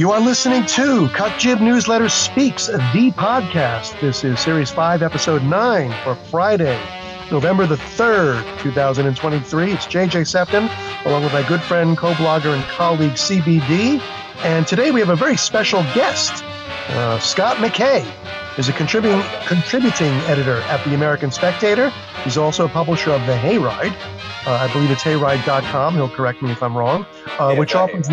You are listening to Cut Jib Newsletter Speaks, the podcast. This is Series 5, Episode 9 for Friday, November the 3rd, 2023. It's JJ Sefton, along with my good friend, co blogger, and colleague CBD. And today we have a very special guest. Uh, Scott McKay is a contributing, contributing editor at the American Spectator. He's also a publisher of The Hayride. Uh, I believe it's hayride.com. He'll correct me if I'm wrong, uh, yeah, which offers.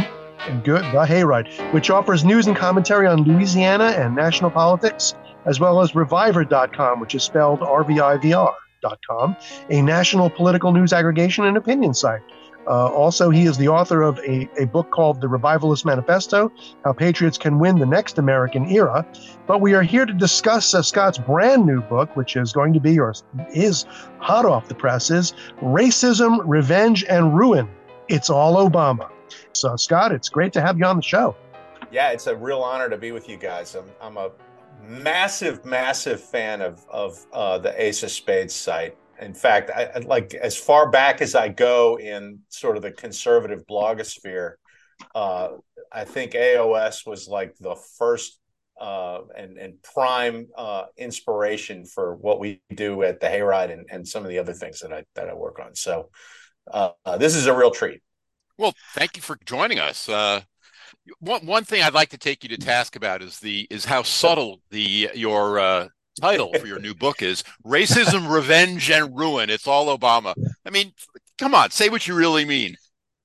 Good The Hayride, which offers news and commentary on Louisiana and national politics, as well as Reviver.com, which is spelled RVIVR.com, a national political news aggregation and opinion site. Uh, also, he is the author of a, a book called The Revivalist Manifesto How Patriots Can Win the Next American Era. But we are here to discuss uh, Scott's brand new book, which is going to be or is hot off the presses Racism, Revenge, and Ruin. It's all Obama. So, Scott, it's great to have you on the show. Yeah, it's a real honor to be with you guys. I'm, I'm a massive, massive fan of, of uh, the Ace of Spades site. In fact, I, like as far back as I go in sort of the conservative blogosphere, uh, I think AOS was like the first uh, and, and prime uh, inspiration for what we do at the Hayride and, and some of the other things that I that I work on. So uh, this is a real treat. Well, thank you for joining us. Uh, one one thing I'd like to take you to task about is the is how subtle the your uh, title for your new book is: "Racism, Revenge, and Ruin." It's all Obama. I mean, come on, say what you really mean.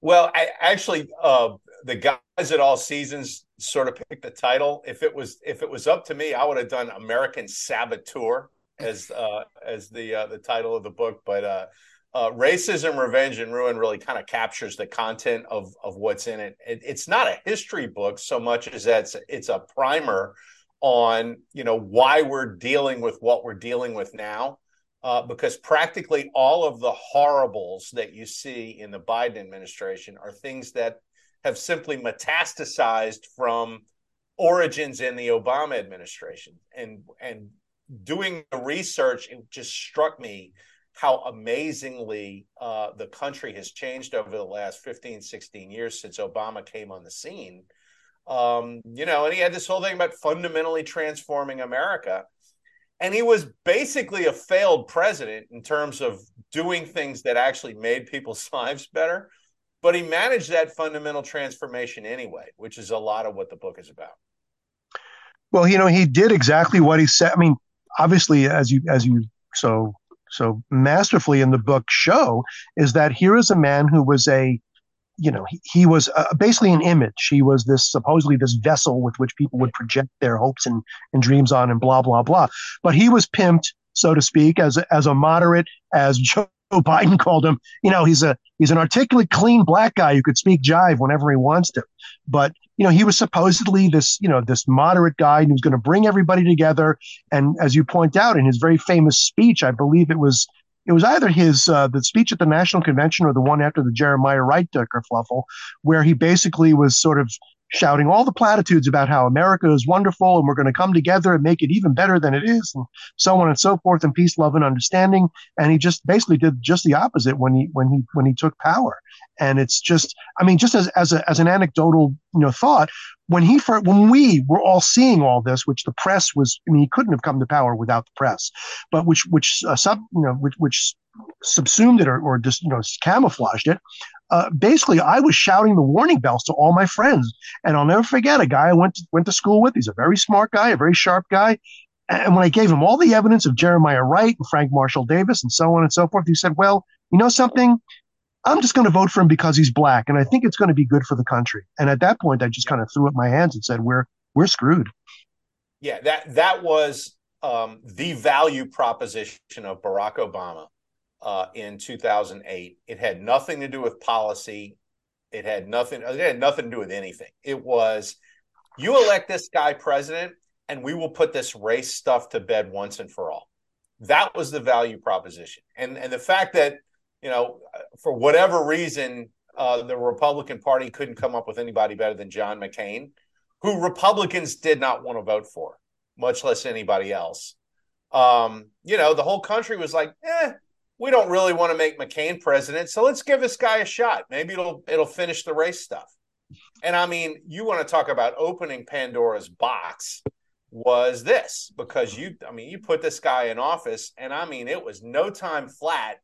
Well, I actually uh, the guys at All Seasons sort of picked the title. If it was if it was up to me, I would have done American Saboteur as uh, as the uh, the title of the book, but uh, racism, revenge, and ruin really kind of captures the content of of what's in it. it. It's not a history book so much as that it's a primer on you know why we're dealing with what we're dealing with now. Uh, because practically all of the horribles that you see in the Biden administration are things that have simply metastasized from origins in the Obama administration. And and doing the research, it just struck me how amazingly uh, the country has changed over the last 15, 16 years since Obama came on the scene. Um, you know, and he had this whole thing about fundamentally transforming America. And he was basically a failed president in terms of doing things that actually made people's lives better. But he managed that fundamental transformation anyway, which is a lot of what the book is about. Well, you know, he did exactly what he said. I mean, obviously, as you as you so so masterfully in the book show is that here is a man who was a you know he, he was uh, basically an image. He was this supposedly this vessel with which people would project their hopes and, and dreams on and blah blah blah. But he was pimped so to speak as a, as a moderate as joe biden called him. You know he's a he's an articulate clean black guy who could speak jive whenever he wants to. But you know, he was supposedly this, you know, this moderate guy who was going to bring everybody together. And as you point out in his very famous speech, I believe it was it was either his uh, the speech at the national convention or the one after the Jeremiah Wright kerfluffle, where he basically was sort of shouting all the platitudes about how America is wonderful and we're going to come together and make it even better than it is, and so on and so forth, and peace, love, and understanding. And he just basically did just the opposite when he when he when he took power. And it's just, I mean, just as as, a, as an anecdotal you know thought, when he when we were all seeing all this, which the press was, I mean, he couldn't have come to power without the press, but which which uh, sub you know which which subsumed it or, or just you know camouflaged it uh, basically I was shouting the warning bells to all my friends. And I'll never forget a guy I went to, went to school with. He's a very smart guy, a very sharp guy. And when I gave him all the evidence of Jeremiah Wright and Frank Marshall Davis and so on and so forth, he said, "Well, you know something." I'm just going to vote for him because he's black, and I think it's going to be good for the country. And at that point, I just kind of threw up my hands and said, "We're we're screwed." Yeah, that that was um, the value proposition of Barack Obama uh, in 2008. It had nothing to do with policy. It had nothing. It had nothing to do with anything. It was you elect this guy president, and we will put this race stuff to bed once and for all. That was the value proposition, and and the fact that you know for whatever reason uh, the Republican Party couldn't come up with anybody better than John McCain, who Republicans did not want to vote for, much less anybody else. Um, you know, the whole country was like, eh, we don't really want to make McCain president, so let's give this guy a shot. Maybe it'll it'll finish the race stuff. And I mean, you want to talk about opening Pandora's box was this because you, I mean, you put this guy in office, and I mean, it was no time flat,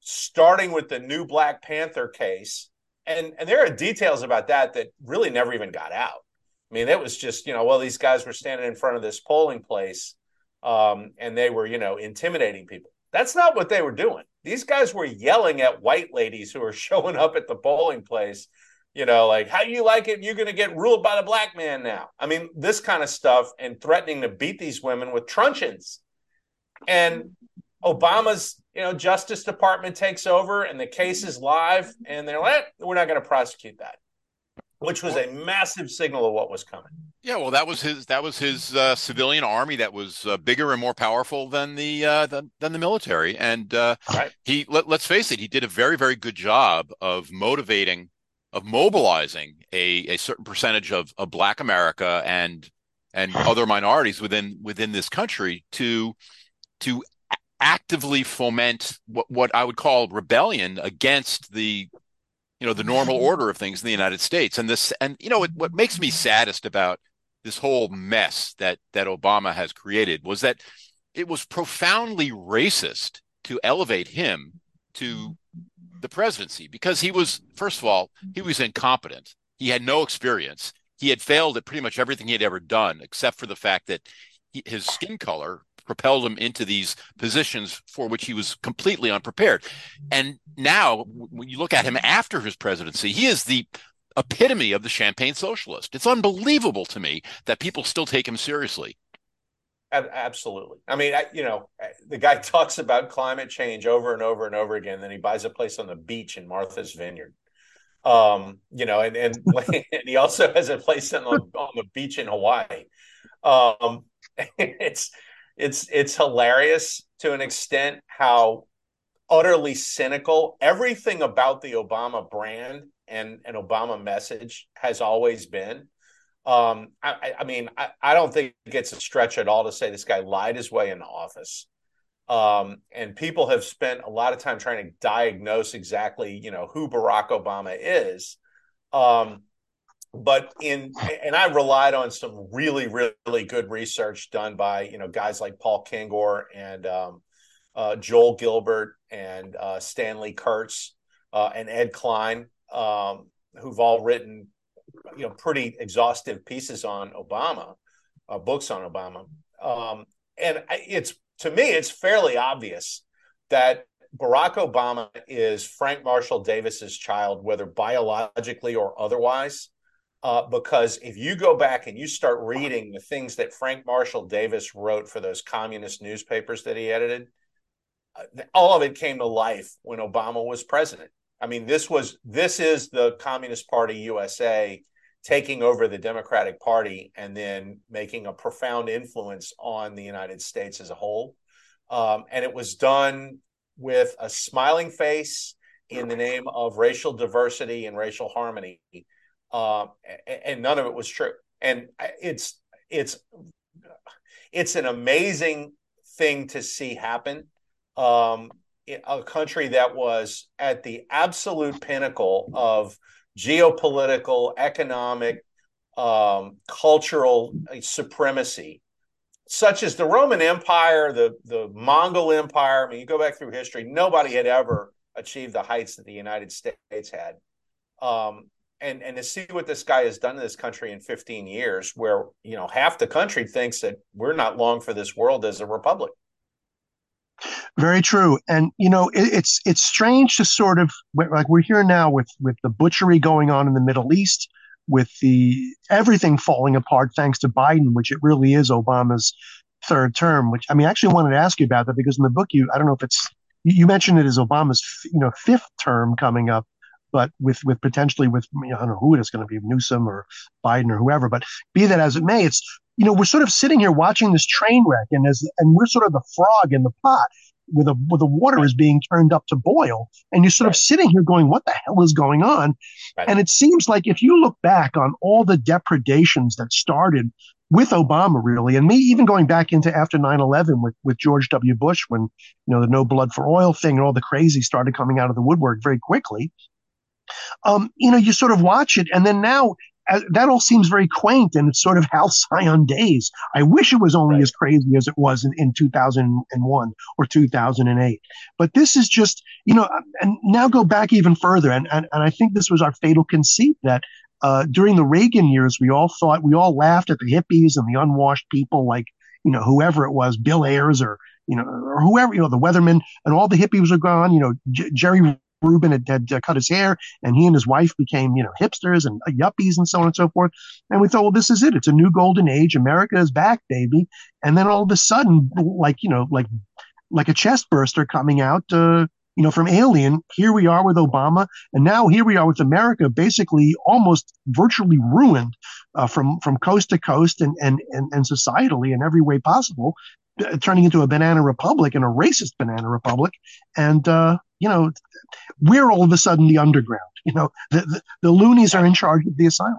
starting with the new Black Panther case. And, and there are details about that that really never even got out. I mean, it was just, you know, well, these guys were standing in front of this polling place um, and they were, you know, intimidating people. That's not what they were doing. These guys were yelling at white ladies who were showing up at the polling place you know, like how you like it? You're going to get ruled by the black man now. I mean, this kind of stuff and threatening to beat these women with truncheons. And Obama's, you know, Justice Department takes over and the case is live, and they're like, eh, we're not going to prosecute that, which was a massive signal of what was coming. Yeah, well, that was his that was his uh, civilian army that was uh, bigger and more powerful than the uh, than, than the military, and uh, right. he let, let's face it, he did a very very good job of motivating of mobilizing a, a certain percentage of, of Black America and and other minorities within within this country to to actively foment what, what I would call rebellion against the you know the normal order of things in the United States. And this and you know what, what makes me saddest about this whole mess that that Obama has created was that it was profoundly racist to elevate him to the presidency because he was, first of all, he was incompetent. He had no experience. He had failed at pretty much everything he had ever done, except for the fact that he, his skin color propelled him into these positions for which he was completely unprepared. And now, when you look at him after his presidency, he is the epitome of the champagne socialist. It's unbelievable to me that people still take him seriously. Absolutely. I mean, I, you know, the guy talks about climate change over and over and over again. Then he buys a place on the beach in Martha's Vineyard. Um, you know, and and, and he also has a place on the, on the beach in Hawaii. Um, it's it's it's hilarious to an extent how utterly cynical everything about the Obama brand and an Obama message has always been um, I, I mean, I, I, don't think it's a stretch at all to say this guy lied his way into office. Um, and people have spent a lot of time trying to diagnose exactly, you know, who Barack Obama is. Um, but in and I relied on some really, really good research done by you know guys like Paul Kengor and um, uh, Joel Gilbert and uh, Stanley Kurtz uh, and Ed Klein, um, who've all written you know pretty exhaustive pieces on Obama, uh, books on Obama, um, and it's to me it's fairly obvious that Barack Obama is Frank Marshall Davis's child, whether biologically or otherwise. Uh, because if you go back and you start reading the things that Frank Marshall Davis wrote for those communist newspapers that he edited, uh, all of it came to life when Obama was president. I mean, this was this is the Communist Party USA taking over the Democratic Party and then making a profound influence on the United States as a whole. Um, and it was done with a smiling face in the name of racial diversity and racial harmony. Uh, and none of it was true. And it's it's it's an amazing thing to see happen. Um, a country that was at the absolute pinnacle of geopolitical, economic, um, cultural supremacy, such as the Roman Empire, the the Mongol Empire. I mean, you go back through history, nobody had ever achieved the heights that the United States had. Um, and and to see what this guy has done to this country in 15 years, where you know half the country thinks that we're not long for this world as a republic. Very true, and you know it, it's it's strange to sort of like we're here now with with the butchery going on in the Middle East, with the everything falling apart thanks to Biden, which it really is Obama's third term. Which I mean, I actually wanted to ask you about that because in the book you I don't know if it's you mentioned it as Obama's you know fifth term coming up, but with with potentially with you know, I don't know who it is going to be Newsom or Biden or whoever. But be that as it may, it's you know, we're sort of sitting here watching this train wreck, and as and we're sort of the frog in the pot, where the where the water is being turned up to boil, and you're sort right. of sitting here going, "What the hell is going on?" Right. And it seems like if you look back on all the depredations that started with Obama, really, and me even going back into after 9/11 with with George W. Bush, when you know the no blood for oil thing and all the crazy started coming out of the woodwork very quickly. Um, you know, you sort of watch it, and then now that all seems very quaint and it's sort of halcyon days. I wish it was only right. as crazy as it was in, in 2001 or 2008. But this is just, you know, and now go back even further. And, and, and I think this was our fatal conceit that uh, during the Reagan years, we all thought, we all laughed at the hippies and the unwashed people like, you know, whoever it was, Bill Ayers or, you know, or whoever, you know, the weathermen and all the hippies are gone. You know, J- Jerry Rubin had, had uh, cut his hair, and he and his wife became, you know, hipsters and uh, yuppies and so on and so forth. And we thought, well, this is it. It's a new golden age. America is back, baby. And then all of a sudden, like you know, like like a chest burster coming out, uh, you know, from Alien. Here we are with Obama, and now here we are with America, basically almost virtually ruined uh, from from coast to coast and and and, and societally in every way possible. Uh, turning into a banana republic and a racist banana republic, and uh, you know, we're all of a sudden the underground. You know, the, the, the loonies are in charge of the asylum.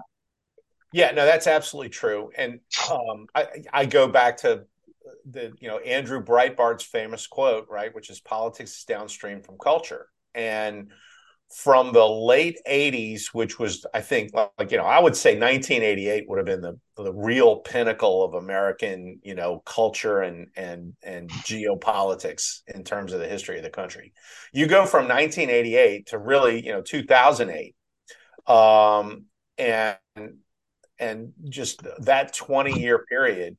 Yeah, no, that's absolutely true. And um, I, I go back to the, you know, Andrew Breitbart's famous quote, right, which is politics is downstream from culture. And from the late 80s which was i think like you know i would say 1988 would have been the the real pinnacle of american you know culture and and and geopolitics in terms of the history of the country. You go from 1988 to really you know 2008 um and and just that 20 year period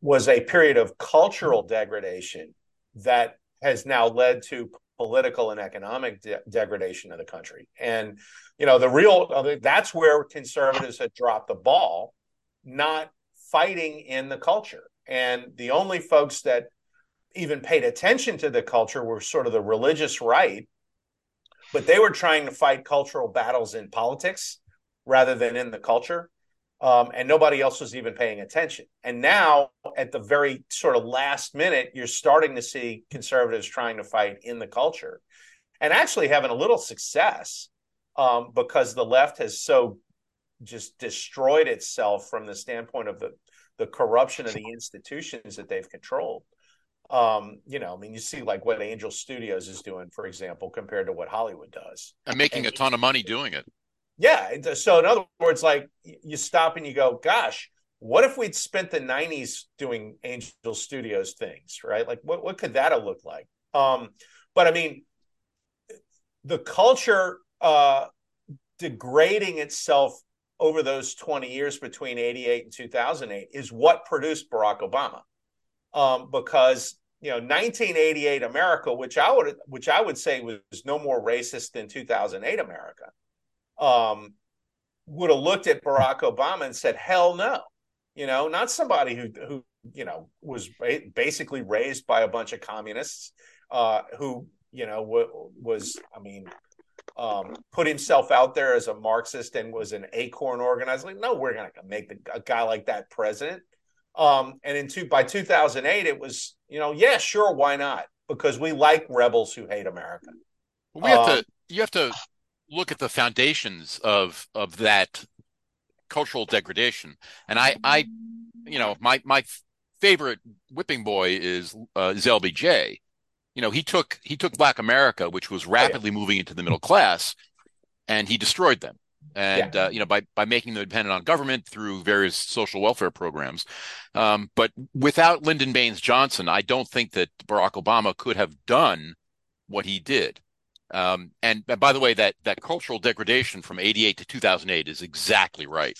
was a period of cultural degradation that has now led to political and economic de- degradation of the country. And you know, the real uh, that's where conservatives had dropped the ball, not fighting in the culture. And the only folks that even paid attention to the culture were sort of the religious right, but they were trying to fight cultural battles in politics rather than in the culture um, and nobody else was even paying attention. And now, at the very sort of last minute, you're starting to see conservatives trying to fight in the culture, and actually having a little success um, because the left has so just destroyed itself from the standpoint of the the corruption of the institutions that they've controlled. Um, you know, I mean, you see like what Angel Studios is doing, for example, compared to what Hollywood does, and making and, a ton of money doing it. Yeah. So in other words, like you stop and you go, gosh, what if we'd spent the 90s doing Angel Studios things, right? Like what, what could that have looked like? Um, but I mean, the culture uh, degrading itself over those 20 years between 88 and 2008 is what produced Barack Obama. Um, because you know 1988 America, which I would which I would say was no more racist than 2008 America, um, would have looked at Barack Obama and said, "Hell no," you know, not somebody who who you know was basically raised by a bunch of communists uh, who you know w- was, I mean, um, put himself out there as a Marxist and was an acorn organizer. Like, no, we're going to make the, a guy like that president. Um, and in two, by 2008, it was, you know, yeah, sure, why not? Because we like rebels who hate America. We have um, to, you have to look at the foundations of of that cultural degradation. And I, I, you know, my my favorite whipping boy is uh, is LBJ. You know, he took he took Black America, which was rapidly oh, yeah. moving into the middle class, and he destroyed them. And yeah. uh, you know, by by making them dependent on government through various social welfare programs. Um, but without Lyndon Baines Johnson, I don't think that Barack Obama could have done what he did. Um, and, by the way, that that cultural degradation from '88 to 2008 is exactly right.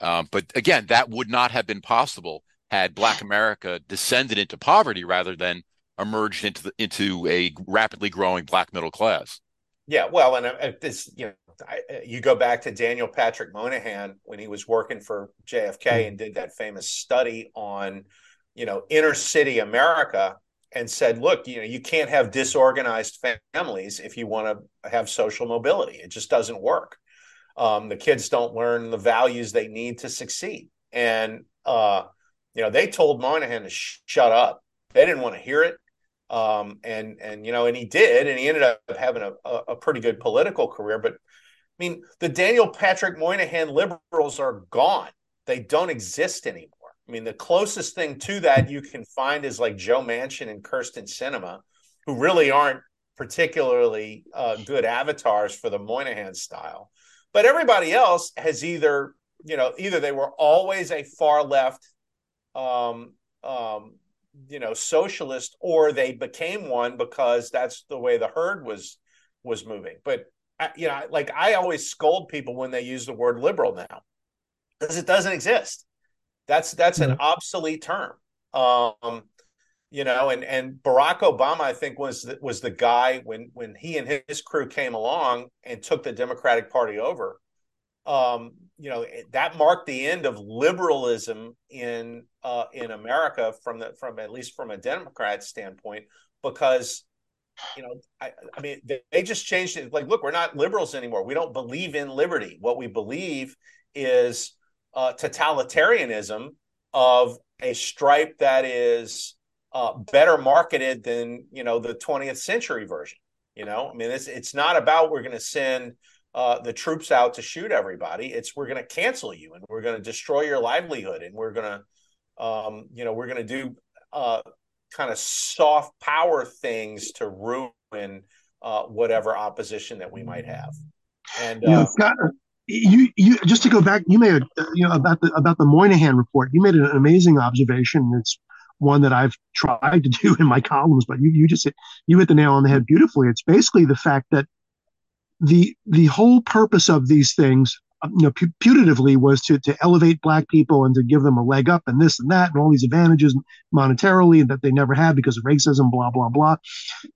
Um, but again, that would not have been possible had Black America descended into poverty rather than emerged into the, into a rapidly growing Black middle class. Yeah, well, and uh, this, you know, I, uh, you go back to Daniel Patrick Moynihan when he was working for JFK and did that famous study on, you know, inner city America and said, look, you know, you can't have disorganized families if you want to have social mobility. It just doesn't work. Um, the kids don't learn the values they need to succeed. And, uh, you know, they told Moynihan to sh- shut up. They didn't want to hear it. Um, and, and, you know, and he did, and he ended up having a, a pretty good political career. But I mean, the Daniel Patrick Moynihan liberals are gone. They don't exist anymore. I mean, the closest thing to that you can find is like Joe Manchin and Kyrsten Sinema, who really aren't particularly uh, good avatars for the Moynihan style. but everybody else has either you know either they were always a far left um, um, you know socialist or they became one because that's the way the herd was was moving but you know like i always scold people when they use the word liberal now because it doesn't exist that's that's an obsolete term. Um you know and and barack obama i think was was the guy when when he and his crew came along and took the democratic party over. Um, you know that marked the end of liberalism in uh, in America from the from at least from a Democrat standpoint because you know I, I mean they, they just changed it. Like look we're not liberals anymore. We don't believe in liberty. What we believe is uh, totalitarianism of a stripe that is uh, better marketed than you know the 20th century version you know i mean it's it's not about we're going to send uh, the troops out to shoot everybody. It's we're going to cancel you and we're going to destroy your livelihood and we're going to, um, you know, we're going to do uh, kind of soft power things to ruin uh, whatever opposition that we might have. And you, Scott, uh, you, you just to go back, you made a, you know about the about the Moynihan report. You made an amazing observation. It's one that I've tried to do in my columns, but you you just hit, you hit the nail on the head beautifully. It's basically the fact that the the whole purpose of these things um, you know putatively was to to elevate black people and to give them a leg up and this and that and all these advantages monetarily that they never had because of racism blah blah blah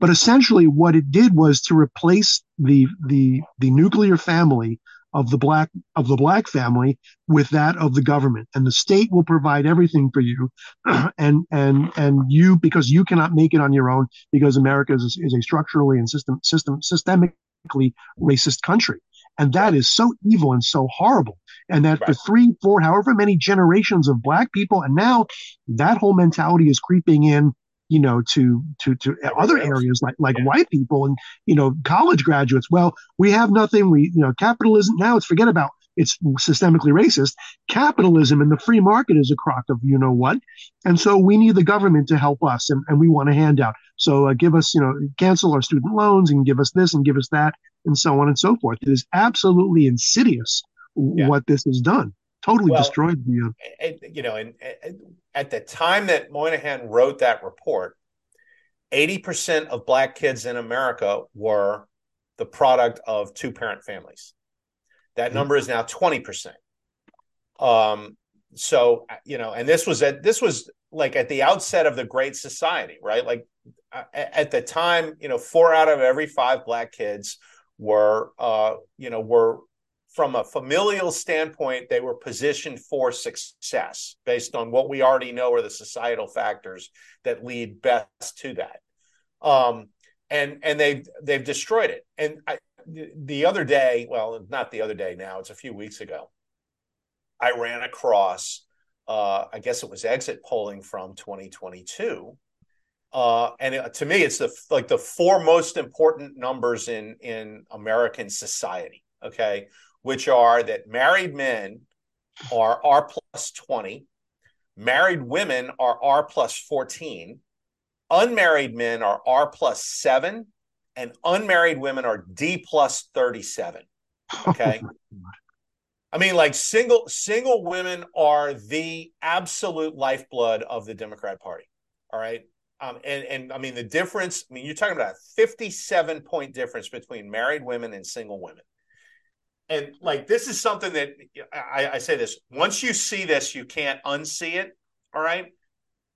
but essentially what it did was to replace the the the nuclear family of the black of the black family with that of the government and the state will provide everything for you and and and you because you cannot make it on your own because america is, is a structurally and system system systemically racist country. And that is so evil and so horrible. And that right. for three, four, however many generations of black people, and now that whole mentality is creeping in, you know, to to to other areas like like yeah. white people and you know college graduates. Well, we have nothing. We you know capitalism now. It's forget about it's systemically racist. Capitalism and the free market is a crock of you know what, and so we need the government to help us, and, and we want a handout. So uh, give us, you know, cancel our student loans and give us this and give us that, and so on and so forth. It is absolutely insidious yeah. what this has done. Totally well, destroyed the. Uh, you know, and, and at the time that Moynihan wrote that report, eighty percent of black kids in America were the product of two parent families. That mm-hmm. number is now 20%. Um, so you know, and this was at this was like at the outset of the Great Society, right? Like at the time, you know, four out of every five black kids were, uh, you know, were from a familial standpoint, they were positioned for success based on what we already know are the societal factors that lead best to that. Um, and and they've they've destroyed it. And I, the other day, well, not the other day now, it's a few weeks ago, I ran across, uh, I guess it was exit polling from 2022. Uh, and it, to me, it's the like the four most important numbers in in American society. Okay, which are that married men are R plus 20, married women are R plus 14, unmarried men are R plus seven, and unmarried women are D plus 37. Okay. I mean, like single single women are the absolute lifeblood of the Democrat Party. All right. Um, and and I mean the difference. I mean, you're talking about a 57 point difference between married women and single women. And like this is something that I, I say this once you see this, you can't unsee it. All right.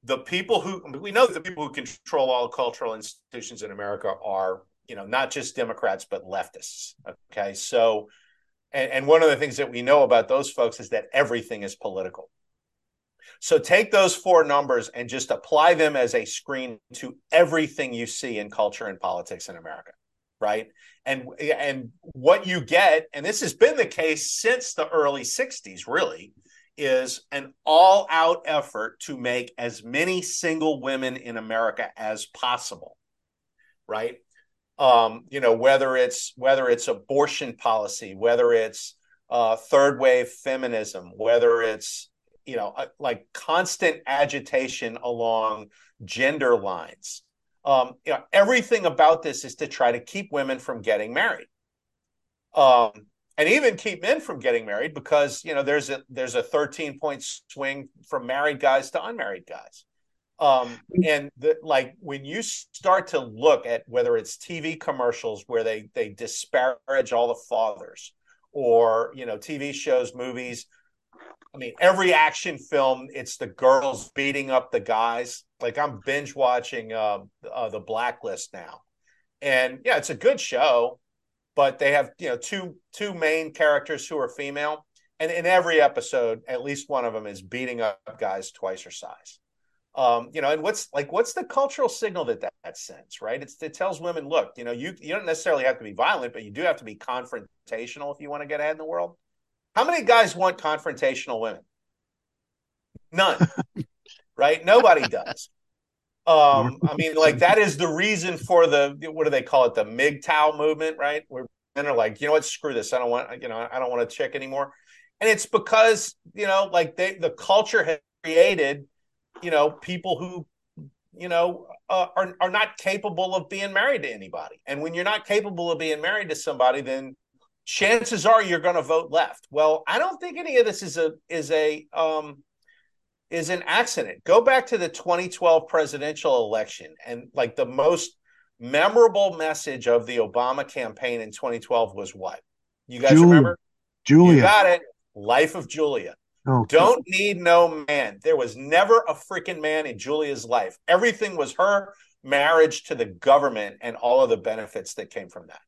The people who we know the people who control all cultural institutions in America are you know not just Democrats but leftists. Okay, so and, and one of the things that we know about those folks is that everything is political. So take those four numbers and just apply them as a screen to everything you see in culture and politics in America, right? And and what you get, and this has been the case since the early 60s, really, is an all-out effort to make as many single women in America as possible, right? um, you know whether it's whether it's abortion policy whether it's uh, third wave feminism whether it's you know uh, like constant agitation along gender lines um, you know everything about this is to try to keep women from getting married um, and even keep men from getting married because you know there's a there's a 13 point swing from married guys to unmarried guys. Um, and the, like when you start to look at whether it's TV commercials where they they disparage all the fathers, or you know TV shows, movies. I mean, every action film, it's the girls beating up the guys. Like I'm binge watching uh, uh, the Blacklist now, and yeah, it's a good show, but they have you know two two main characters who are female, and in every episode, at least one of them is beating up guys twice her size um, you know, and what's like what's the cultural signal that that, that sends, right? It's, it tells women, look, you know, you you don't necessarily have to be violent, but you do have to be confrontational if you want to get ahead in the world. How many guys want confrontational women? None, right? Nobody does. Um, I mean, like that is the reason for the what do they call it? The MGTOW movement, right? Where men are like, you know what, screw this. I don't want, you know, I don't want to chick anymore. And it's because, you know, like they the culture has created you know, people who, you know, uh, are are not capable of being married to anybody. And when you're not capable of being married to somebody, then chances are you're going to vote left. Well, I don't think any of this is a is a um, is an accident. Go back to the 2012 presidential election, and like the most memorable message of the Obama campaign in 2012 was what? You guys Julia. remember? Julia. You got it. Life of Julia. Oh, Don't need no man. There was never a freaking man in Julia's life. Everything was her marriage to the government and all of the benefits that came from that.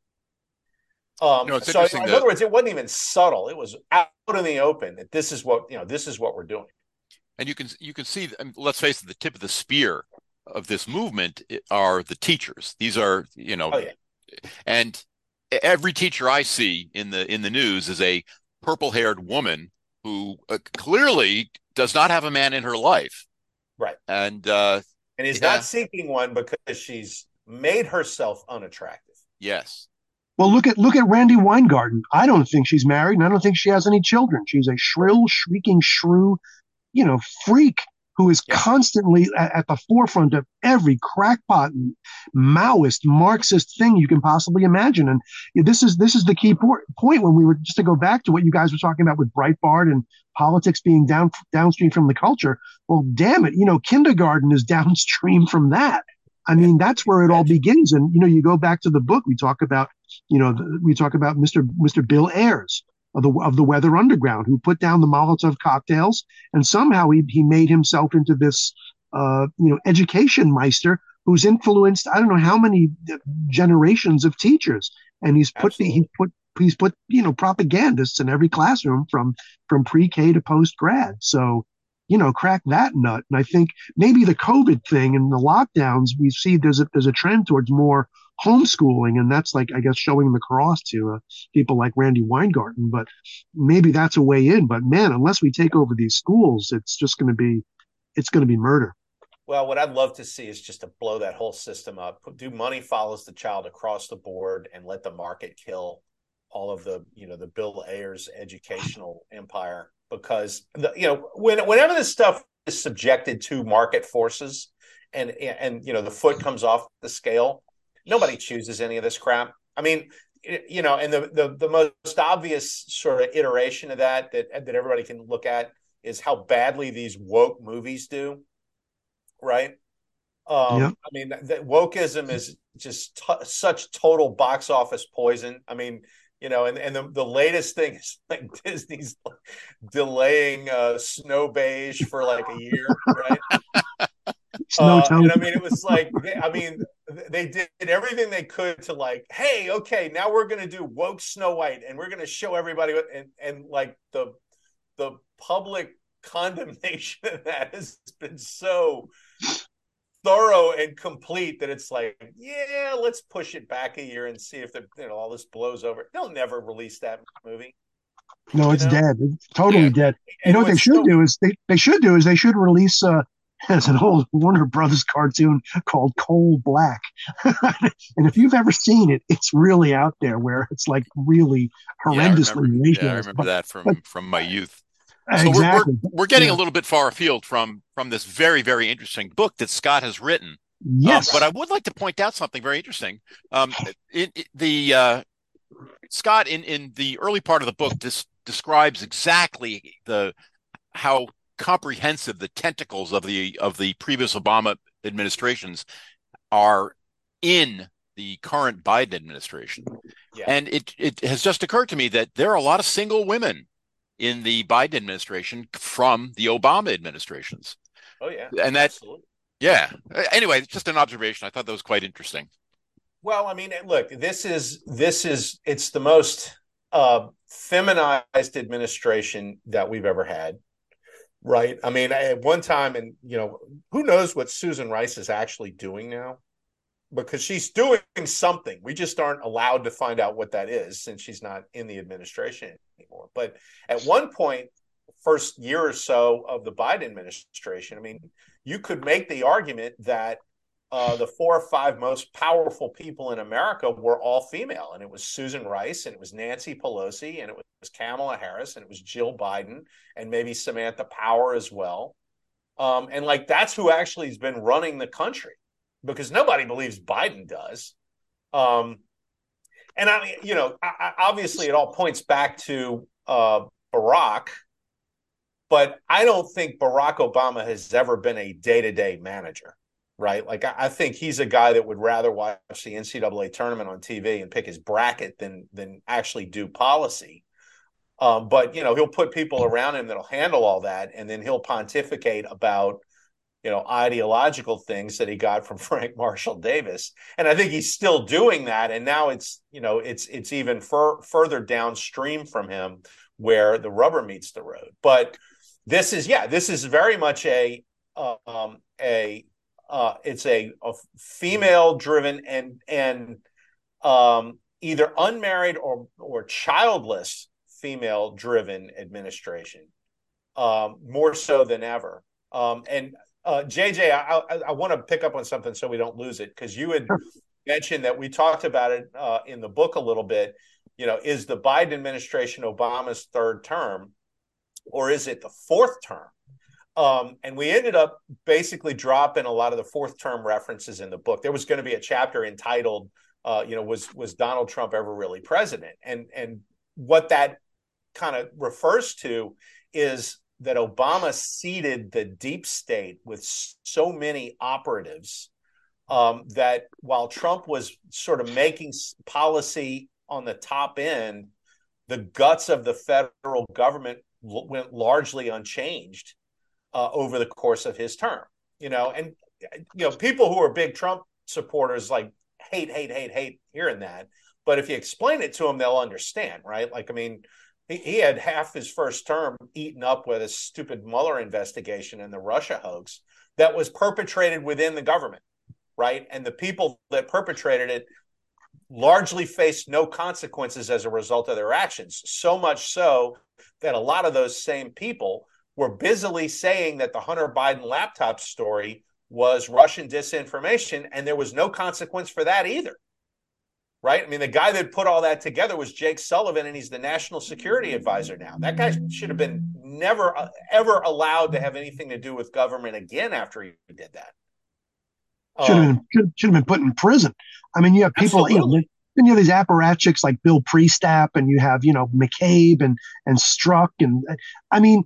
Um, No, so in that- other words, it wasn't even subtle. It was out in the open that this is what you know. This is what we're doing. and you can you can see I mean, let's face it the tip of the spear of this movement are the teachers these are you know Oh yeah, and every teacher i see in the in the news is a purple haired woman who uh, clearly does not have a man in her life Right. and uh and is Yeah. not seeking one because she's made herself unattractive. yes Well, look at look at Randi Weingarten. I don't think she's married, and I don't think she has any children. She's a shrill, shrieking shrew, you know, freak who is Yeah. constantly at, at the forefront of every crackpot, Maoist, Marxist thing you can possibly imagine. And this is this is the key por- point when we were just to go back to what you guys were talking about with Breitbart and politics being down downstream from the culture. Well, damn it, you know, kindergarten is downstream from that. I mean, that's where it all begins. And you know, you go back to the book. We talk about, you know, we talk about Mr. Mr. Bill Ayers of the of the Weather Underground, who put down the Molotov cocktails, and somehow he he made himself into this, uh, you know, education meister who's influenced I don't know how many generations of teachers, and he's put the, he put he's put you know propagandists in every classroom from from pre-K to post grad. So you know, crack that nut. And I think maybe the COVID thing and the lockdowns, we see there's a there's a trend towards more homeschooling, and that's like I guess showing the cross to uh, people like Randi Weingarten. But maybe that's a way in. But man, unless we take over these schools, it's just going to be it's going to be murder. Well, what I'd love to see is just to blow that whole system up. Do money follows the child across the board, and let the market kill all of the you know the Bill Ayers educational empire. Because the, you know when whenever this stuff is subjected to market forces, and and you know the foot comes off the scale, nobody chooses any of this crap. I mean, you know, and the the, the most obvious sort of iteration of that that that everybody can look at is how badly these woke movies do right? Um, Yep. I mean, that wokeism is just t- such total box office poison. I mean, you know, and, and the, the latest thing is like Disney's delaying uh, Snow Beige for like a year, right? Uh, Town. and I mean, it was like, they, I mean, they did everything they could to like, hey, okay, now we're gonna do woke Snow White, and we're gonna show everybody, what, and and like the the public condemnation of that has been so thorough and complete that it's like, yeah, let's push it back a year and see if the you know all this blows over. They'll never release that movie. no, it's know? dead. It's totally Yeah. dead. You And know what they should so- do is they, they should do is they should release uh as an old Warner Brothers cartoon called Coal Black. and if you've ever seen it, it's really out there where it's like really Yeah, I horrendously remember, yeah, I remember But- that from but- from my youth. So exactly. we're, we're we're getting Yeah. a little bit far afield from from this very very interesting book that Scott has written. yes. Um, but I would like to point out something very interesting. Um, in, it, the uh, Scott, in in the early part of the book, this describes exactly the how comprehensive the tentacles of the of the previous Obama administrations are in the current Biden administration. Yeah. And it it has just occurred to me that there are a lot of single women in the Biden administration from the Obama administrations. Oh yeah. And that Absolutely. yeah. Anyway, just an observation. I thought that was quite interesting. Well, I mean, look, this is this is it's the most uh, feminized administration that we've ever had right? I mean, at one time, and you know, who knows what Susan Rice is actually doing now? Because she's doing something. We just aren't allowed to find out what that is since she's not in the administration anymore. But at one point, first year or so of the Biden administration, I mean, you could make the argument that uh, the four or five most powerful people in America were all female, and it was Susan Rice, and it was Nancy Pelosi, and it was Kamala Harris, and it was Jill Biden, and maybe Samantha Power as well. Um, and like that's who actually has been running the country, because nobody believes Biden does. Um, and I mean, you know, I, obviously it all points back to uh, Barack, but I don't think Barack Obama has ever been a day to day manager right? Like I, I, think he's a guy that would rather watch the NCAA tournament on TV and pick his bracket than than actually do policy. Um, but you know, he'll put people around him that'll handle all that, and then he'll pontificate about you know ideological things that he got from Frank Marshall Davis, and I think he's still doing that. And now it's you know it's it's even fur- further downstream from him where the rubber meets the road. But this is yeah, this is very much a um, a uh, it's a, a female driven and and um, either unmarried or or childless female driven administration um, more so than ever. Um, and uh, jj i, I, I want to pick up on something so we don't lose it because you had mentioned that we talked about it uh, in the book a little bit. You know is the biden administration obama's third term or is it the fourth term um, and we ended up basically dropping a lot of the fourth term references in the book. There was going to be a chapter entitled, uh, you know, was was Donald Trump ever really president? And and what that kind of refers to is that Obama seeded the deep state with so many operatives um, that while Trump was sort of making policy on the top end, the guts of the federal government went largely unchanged uh, over the course of his term. You know, and you know, people who are big Trump supporters like hate, hate, hate, hate hearing that. But if you explain it to them, they'll understand, right? Like, I mean, he, he had half his first term eaten up with a stupid Mueller investigation and the Russia hoax that was perpetrated within the government, right? And the people that perpetrated it largely faced no consequences as a result of their actions. So much so that a lot of those same people were busily saying that the Hunter Biden laptop story was Russian disinformation, and there was no consequence for that either. Right? I mean, the guy that put all that together was Jake Sullivan, and he's the national security advisor now. That guy should have been never, uh, ever allowed to have anything to do with government again after he did that. Should have, um, been, should, have been put in prison. I mean, you have people, you know, then you have these apparatchiks like Bill Priestap, and you have you know McCabe and and Strzok, and I mean,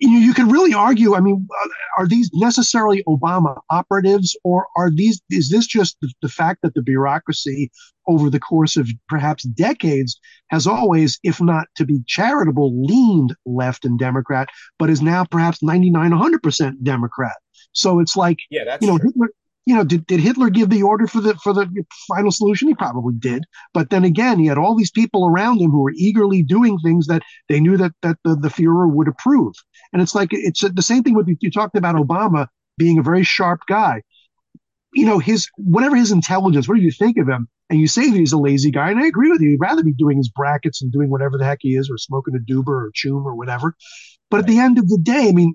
you, you can really argue. I mean, uh, are these necessarily Obama operatives, or are these? Is this just the, the fact that the bureaucracy over the course of perhaps decades has always, if not to be charitable, leaned left and Democrat, but is now perhaps 99, 100% Democrat. So it's like, yeah, that's you know, true. Hitler, you know, did, did Hitler give the order for the for the final solution? He probably did. But then again, he had all these people around him who were eagerly doing things that they knew that that the, the Führer would approve. And it's like it's the same thing with you talked about Obama being a very sharp guy. You know, his whatever his intelligence, what do you think of him? And you say that he's a lazy guy, and I agree with you. He'd rather be doing his brackets and doing whatever the heck he is, or smoking a doober or chum or whatever. But at the end of the day, I mean,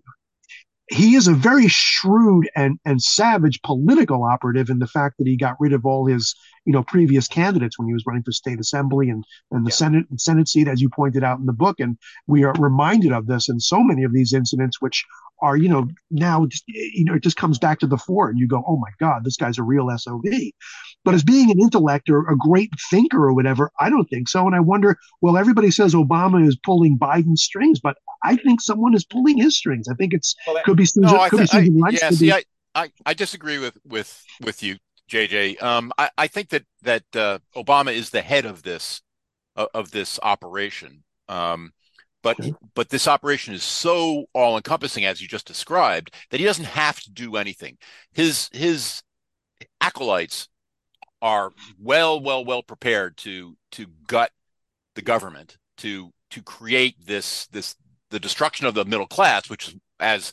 he is a very shrewd and and savage political operative in the fact that he got rid of all his you know previous candidates when he was running for state assembly and and the yeah. senate senate seat as you pointed out in the book. And we are reminded of this in so many of these incidents which are you know now just, you know it just comes back to the fore and you go oh my god this guy's a real sob but as being an intellect or a great thinker or whatever i don't think so. And i wonder well everybody says obama is pulling biden's strings but i think someone is pulling his strings. I think it's well, could be Susan, no, could th- be I, yeah, see, I, I, I disagree with with with you jj um, I, I think that that uh, obama is the head of this uh, of this operation. Um, but but this operation is so all encompassing as you just described that he doesn't have to do anything. His his acolytes are well well well prepared to to gut the government to to create this this the destruction of the middle class which as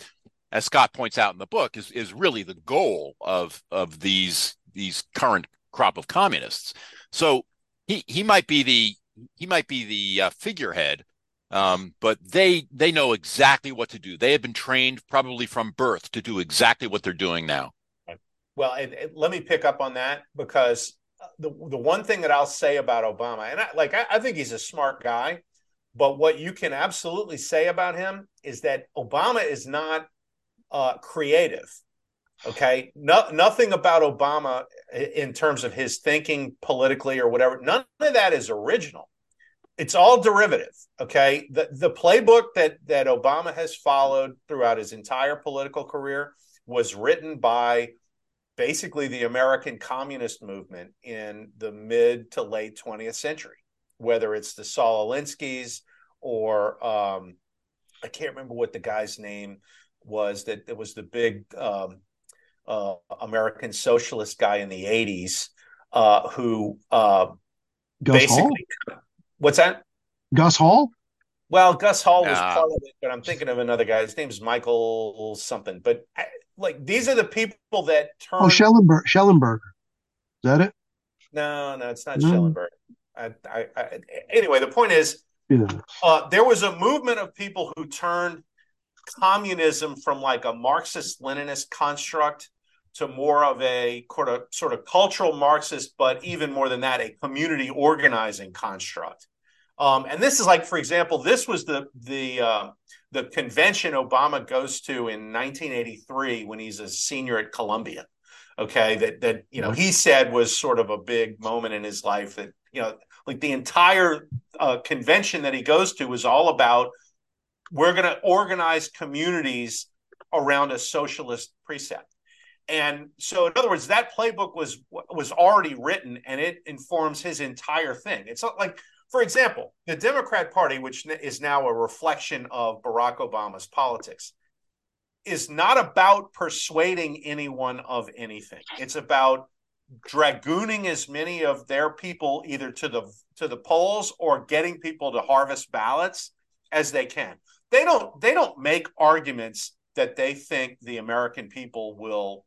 as Scott points out in the book is is really the goal of of these these current crop of communists so he he might be the he might be the uh, figurehead um, but they they know exactly what to do. They have been trained probably from birth to do exactly what they're doing now. Well, and, and let me pick up on that because the the one thing that I'll say about Obama, and I, like I, I think he's a smart guy, but what you can absolutely say about him is that Obama is not uh, creative. Okay, no, nothing about Obama in terms of his thinking politically or whatever. None of that is original it's all derivative. Okay. The the playbook that that Obama has followed throughout his entire political career was written by basically the American communist movement in the mid to late 20th century, whether it's the Saul Alinskys or um, I can't remember what the guy's name was that it was the big um, uh, American socialist guy in the 80s uh, who uh, basically Hall? What's that? Gus Hall? Well, Gus Hall was part of it, but I'm thinking of another guy. His name's Michael something. But I, like these are the people that turn. Oh, Schellenberg. Shellenberger. Is that it? No, no, it's not no. Schellenberg. I, I, I, anyway, the point is, yeah. uh, there was a movement of people who turned communism from like a Marxist-Leninist construct to more of a sort of, sort of cultural Marxist, but even more than that, a community organizing construct. Um, and this is like, for example, this was the the uh, the convention Obama goes to in 1983 when he's a senior at Columbia. Okay, that that you know he said was sort of a big moment in his life. That you know, like the entire uh, convention that he goes to is all about we're going to organize communities around a socialist precept. And so, in other words, that playbook was was already written, and it informs his entire thing. It's not like for example, the Democrat Party, which is now a reflection of Barack Obama's politics, is not about persuading anyone of anything. It's about dragooning as many of their people either to the to the polls or getting people to harvest ballots as they can. They don't they don't make arguments that they think the American people will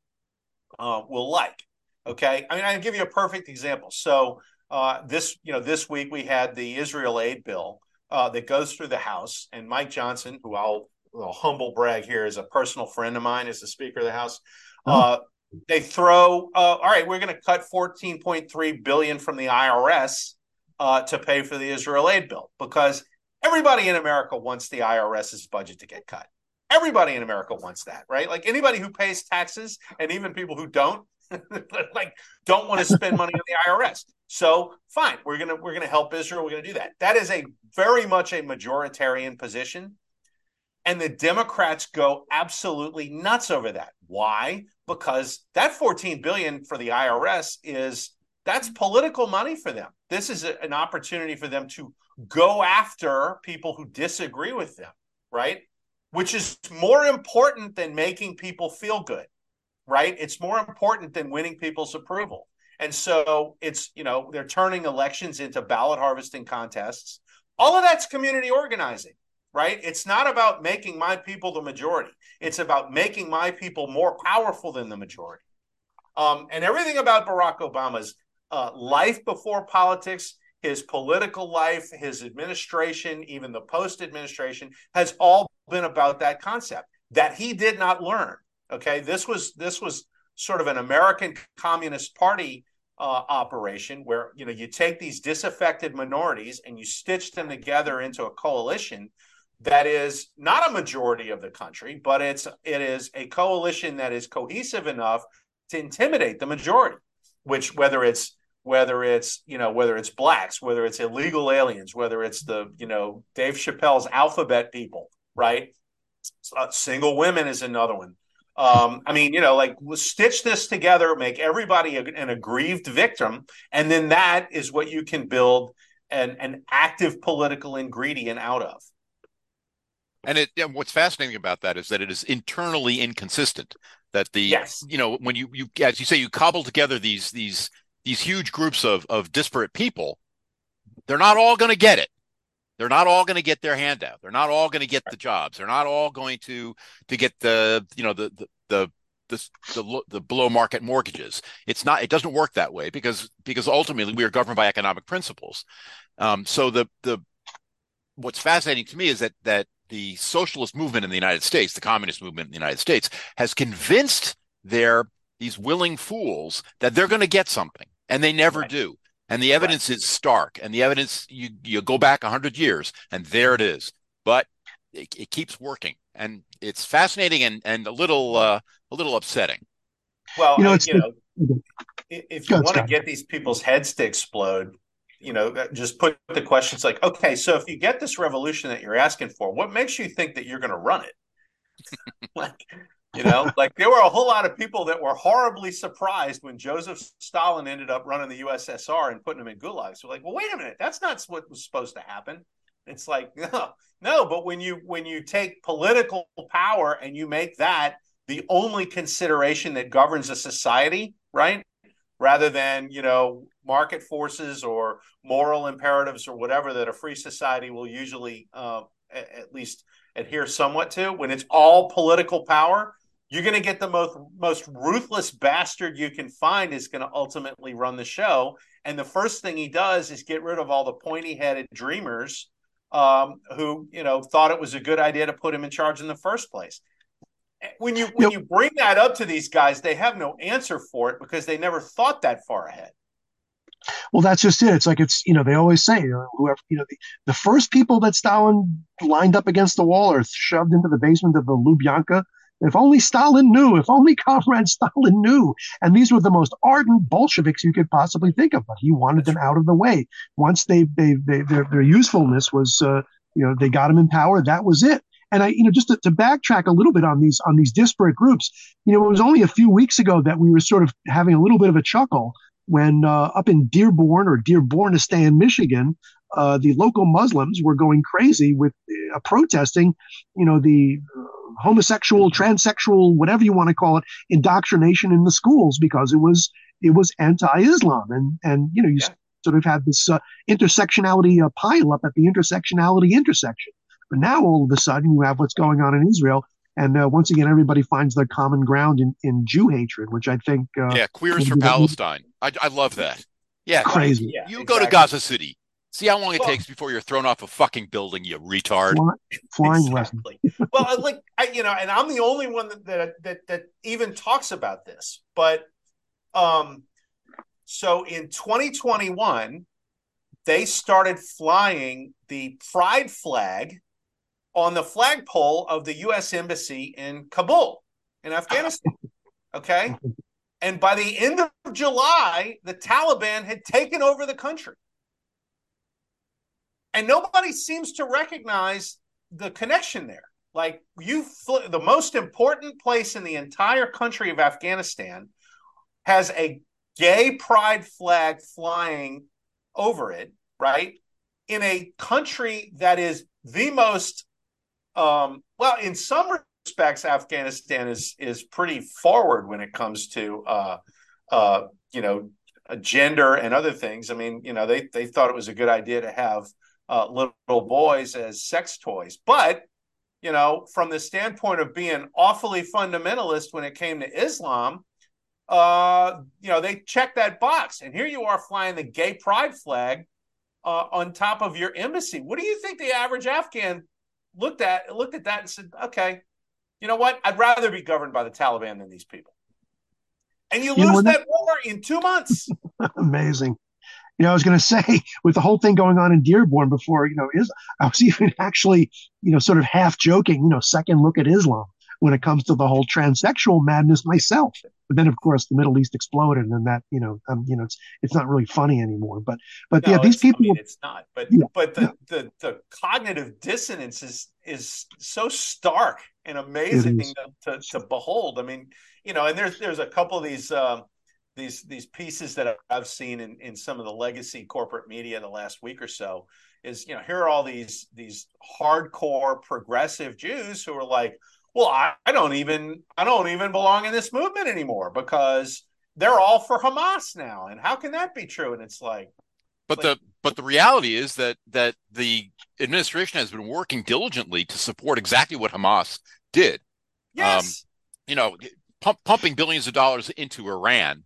uh, will like. Okay, I mean I'll give you a perfect example. So uh, this you know this week we had the Israel aid bill uh, that goes through the House, and Mike Johnson, who I'll, I'll, humble brag here, is a personal friend of mine, is the Speaker of the House. Oh. They throw, uh, all right, we're going to cut 14.3 billion from the IRS uh, to pay for the Israel aid bill because everybody in America wants the IRS's budget to get cut. Everybody in America wants that, right? Like anybody who pays taxes and even people who don't, like don't want to spend money on the IRS. So fine, we're gonna we're gonna help Israel. We're gonna do that. That is a very much a majoritarian position, and the Democrats go absolutely nuts over that. Why? Because that 14 billion for the IRS is that's political money for them. This is a, an opportunity for them to go after people who disagree with them, right? Which is more important than making people feel good, right? It's more important than winning people's approval. And so it's, you know, they're turning elections into ballot harvesting contests. All of that's community organizing, right? It's not about making my people the majority. It's about making my people more powerful than the majority. Um, and everything about Barack Obama's uh, life before politics, his political life, his administration, even the post administration, has all been about that concept. that he did not learn. Okay, this was this was sort of an American Communist Party uh, operation where you know you take these disaffected minorities and you stitch them together into a coalition that is not a majority of the country, but it's it is a coalition that is cohesive enough to intimidate the majority. Which whether it's whether it's you know whether it's blacks, whether it's illegal aliens, whether it's the you know Dave Chappelle's alphabet people, right? Uh, single women is another one. Um, I mean, you know, like stitch this together, make everybody an aggrieved victim, and then that is what you can build an, an active political ingredient out of. And it, what's fascinating about that is that it is internally inconsistent. That the yes. you know when you you as you say you cobble together these these these huge groups of of disparate people, they're not all going to get it. They're not all going to get their handout. They're not all going to get the jobs. They're not all going to to get the you know the the the the, the, the below market mortgages. It's not. It doesn't work that way because because ultimately we are governed by economic principles. Um, so the the what's fascinating to me is that that the socialist movement in the United States, the communist movement in the United States, has convinced their these willing fools that they're going to get something, and they never right. do. And the evidence right. is stark. And the evidence you you go back hundred years, and there it is. But it, it, keeps working, and it's fascinating and and a little uh, a little upsetting. Well, you know, you know if you want to get these people's heads to explode, you know, just put the questions like, okay, so if you get this revolution that you're asking for, what makes you think that you're going to run it? like, you know, like there were a whole lot of people that were horribly surprised when Joseph Stalin ended up running the USSR and putting them in gulags. So like, well, wait a minute, that's not what was supposed to happen. It's like, no, no, but when you when you take political power and you make that the only consideration that governs a society, right? Rather than, you know, market forces or moral imperatives or whatever that a free society will usually uh, at least adhere somewhat to. When it's all political power you're going to get the most most ruthless bastard you can find is going to ultimately run the show. And the first thing he does is get rid of all the pointy-headed dreamers um, who you know thought it was a good idea to put him in charge in the first place when you when you bring that up to these guys they have no answer for it because they never thought that far ahead well, that's just it. It's like it's you know they always say uh, whoever you know the, the first people that Stalin lined up against the wall or shoved into the basement of the Lubyanka if only Stalin knew, if only Comrade Stalin knew. And these were the most ardent Bolsheviks you could possibly think of, but he wanted them out of the way. Once they, they, they their, their usefulness was, uh, you know, they got him in power, that was it. And I, you know, just to, to, backtrack a little bit on these on these disparate groups, you know, it was only a few weeks ago that we were sort of having a little bit of a chuckle when uh, up in Dearborn or Dearbornistan, Michigan, uh, the local Muslims were going crazy with uh, protesting, you know, the uh, homosexual, transsexual, whatever you want to call it, indoctrination in the schools because it was it was anti-Islam, and and you know you yeah. sort of had this uh, intersectionality uh, pile up at the intersectionality intersection. But now all of a sudden you have what's going on in Israel, and uh, once again everybody finds their common ground in, in Jew hatred, which I think uh, yeah, queers for Palestine. I, I love that. Yeah, crazy. Yeah, you exactly. go to Gaza City. See how long it well, takes before you're thrown off a fucking building, you retard. Flying exactly. well, like I, you know, and I'm the only one that, that that that even talks about this. But um, so in 2021, they started flying the pride flag on the flagpole of the U.S. embassy in Kabul, in Afghanistan. Okay, and by the end of July, the Taliban had taken over the country and nobody seems to recognize the connection there. Like you, fl- the most important place in the entire country of Afghanistan has a gay pride flag flying over it, right? In a country that is the most, um, well, in some respects, Afghanistan is is pretty forward when it comes to, uh, uh, you know, gender and other things. I mean, you know, they they thought it was a good idea to have uh, little boys as sex toys. But, you know, from the standpoint of being awfully fundamentalist when it came to Islam, uh, you know, they checked that box. And here you are flying the gay pride flag uh, on top of your embassy. What do you think the average Afghan looked at looked at that and said, okay, you know what? I'd rather be governed by the Taliban than these people. And you, you lose that war in two months. Amazing. You know, I was going to say with the whole thing going on in Dearborn before, you know, is I was even actually, you know, sort of half joking, you know, second look at Islam when it comes to the whole transsexual madness myself. But then, of course, the Middle East exploded, and that you know, um, you know, it's it's not really funny anymore. But but no, yeah, these people. I mean, it's not. But yeah, but the, yeah. the the cognitive dissonance is is so stark and amazing to, to, to behold. I mean, you know, and there's there's a couple of these. Um, these these pieces that I've seen in, in some of the legacy corporate media in the last week or so is you know here are all these these hardcore progressive Jews who are like, well, I, I don't even I don't even belong in this movement anymore because they're all for Hamas now. And how can that be true? And it's like but like, the but the reality is that that the administration has been working diligently to support exactly what Hamas did. Yes. Um, you know, pump, pumping billions of dollars into Iran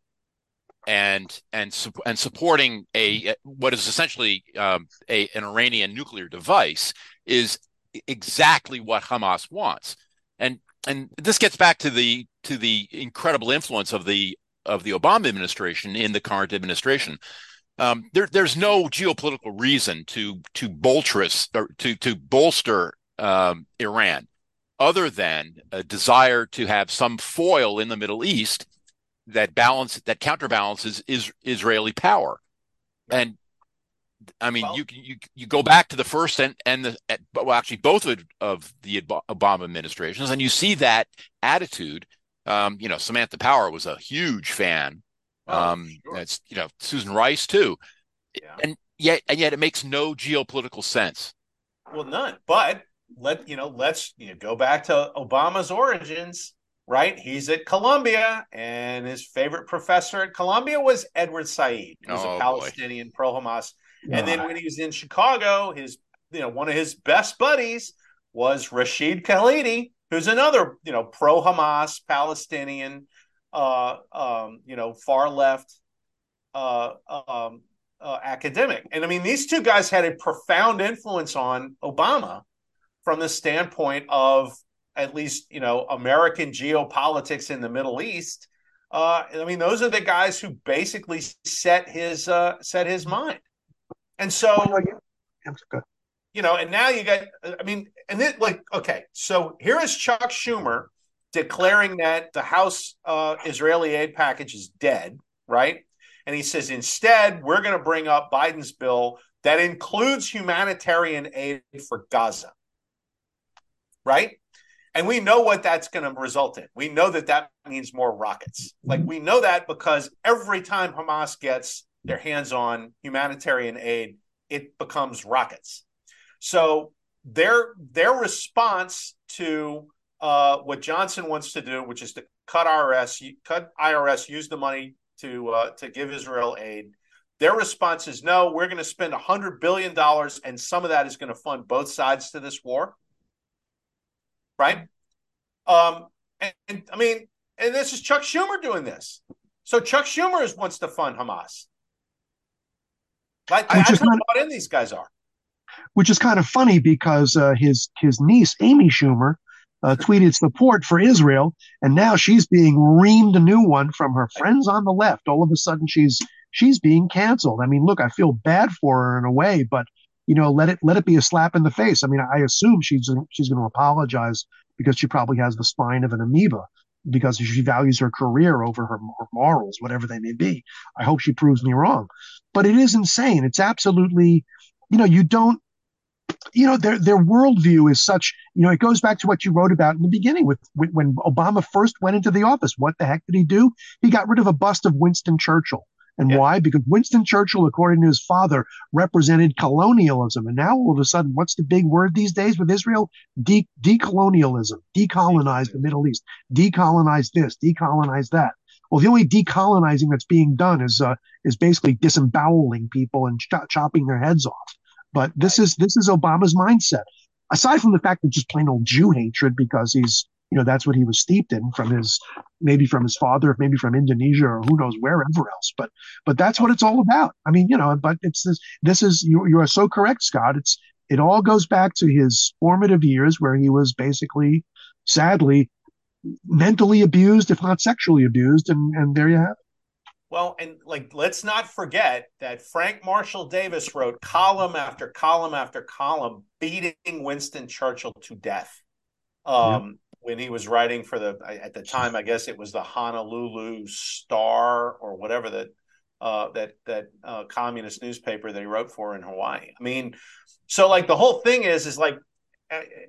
and and and supporting a what is essentially um, a an Iranian nuclear device is exactly what Hamas wants and and this gets back to the to the incredible influence of the of the Obama administration in the current administration. Um, there, there's no geopolitical reason to to boltrus or to to bolster um, Iran, other than a desire to have some foil in the Middle East that balance that counterbalances is Israeli power, and I mean, well, you you you go back to the first and and the well, actually both of, of the Obama administrations, and you see that attitude. Um, you know, Samantha Power was a huge fan. Oh, um, sure. it's you know Susan Rice too, yeah. and yet and yet it makes no geopolitical sense. Well, none. But let you know, let's you know, go back to Obama's origins. Right, he's at Columbia, and his favorite professor at Columbia was Edward Said, who was oh, a Palestinian and then when he was in Chicago, his you know one of his best buddies was Rashid Khalidi, who's another you know pro Hamas Palestinian, uh, um, you know far left uh, um, uh, academic. And I mean, these two guys had a profound influence on Obama from the standpoint of at least you know American geopolitics in the Middle East. Uh, I mean, those are the guys who basically set his uh, set his mind. And so, you know, and now you got, I mean, and then like, okay, so here is Chuck Schumer declaring that the House uh, Israeli aid package is dead, right? And he says, instead, we're going to bring up Biden's bill that includes humanitarian aid for Gaza, right? And we know what that's going to result in. We know that that means more rockets. Like we know that because every time Hamas gets their hands on humanitarian aid, it becomes rockets. So their their response to uh, what Johnson wants to do, which is to cut IRS, cut IRS, use the money to uh, to give Israel aid. Their response is no. We're going to spend hundred billion dollars, and some of that is going to fund both sides to this war. Right? Um, and, and I mean, and this is Chuck Schumer doing this. So Chuck Schumer is, wants to fund Hamas. I, I, that's how bought in these guys are. Which is kind of funny because uh, his his niece Amy Schumer uh, tweeted support for Israel, and now she's being reamed a new one from her friends on the left. All of a sudden, she's she's being canceled. I mean, look, I feel bad for her in a way, but you know, let it let it be a slap in the face. I mean, I assume she's she's going to apologize because she probably has the spine of an amoeba because she values her career over her, her morals, whatever they may be. I hope she proves me wrong. But it is insane. It's absolutely, you know, you don't, you know, their their worldview is such, you know, it goes back to what you wrote about in the beginning with, with when Obama first went into the office. What the heck did he do? He got rid of a bust of Winston Churchill. And yeah. why? Because Winston Churchill, according to his father, represented colonialism. And now all of a sudden, what's the big word these days with Israel? De- decolonialism, decolonize the Middle East, decolonize this, decolonize that. Well, the only decolonizing that's being done is uh, is basically disemboweling people and ch- chopping their heads off. But this is this is Obama's mindset. Aside from the fact that just plain old Jew hatred because he's you know that's what he was steeped in from his maybe from his father maybe from indonesia or who knows wherever else but but that's what it's all about i mean you know but it's this this is you, you are so correct scott it's it all goes back to his formative years where he was basically sadly mentally abused, if not sexually abused, and and there you have it. Well, and like, let's not forget that Frank Marshall Davis wrote column after column after column beating Winston Churchill to death. Um, When he was writing for the, at the time, I guess it was the Honolulu Star or whatever that, uh, that, that uh, communist newspaper that he wrote for in Hawaii. I mean, so like the whole thing is, is like,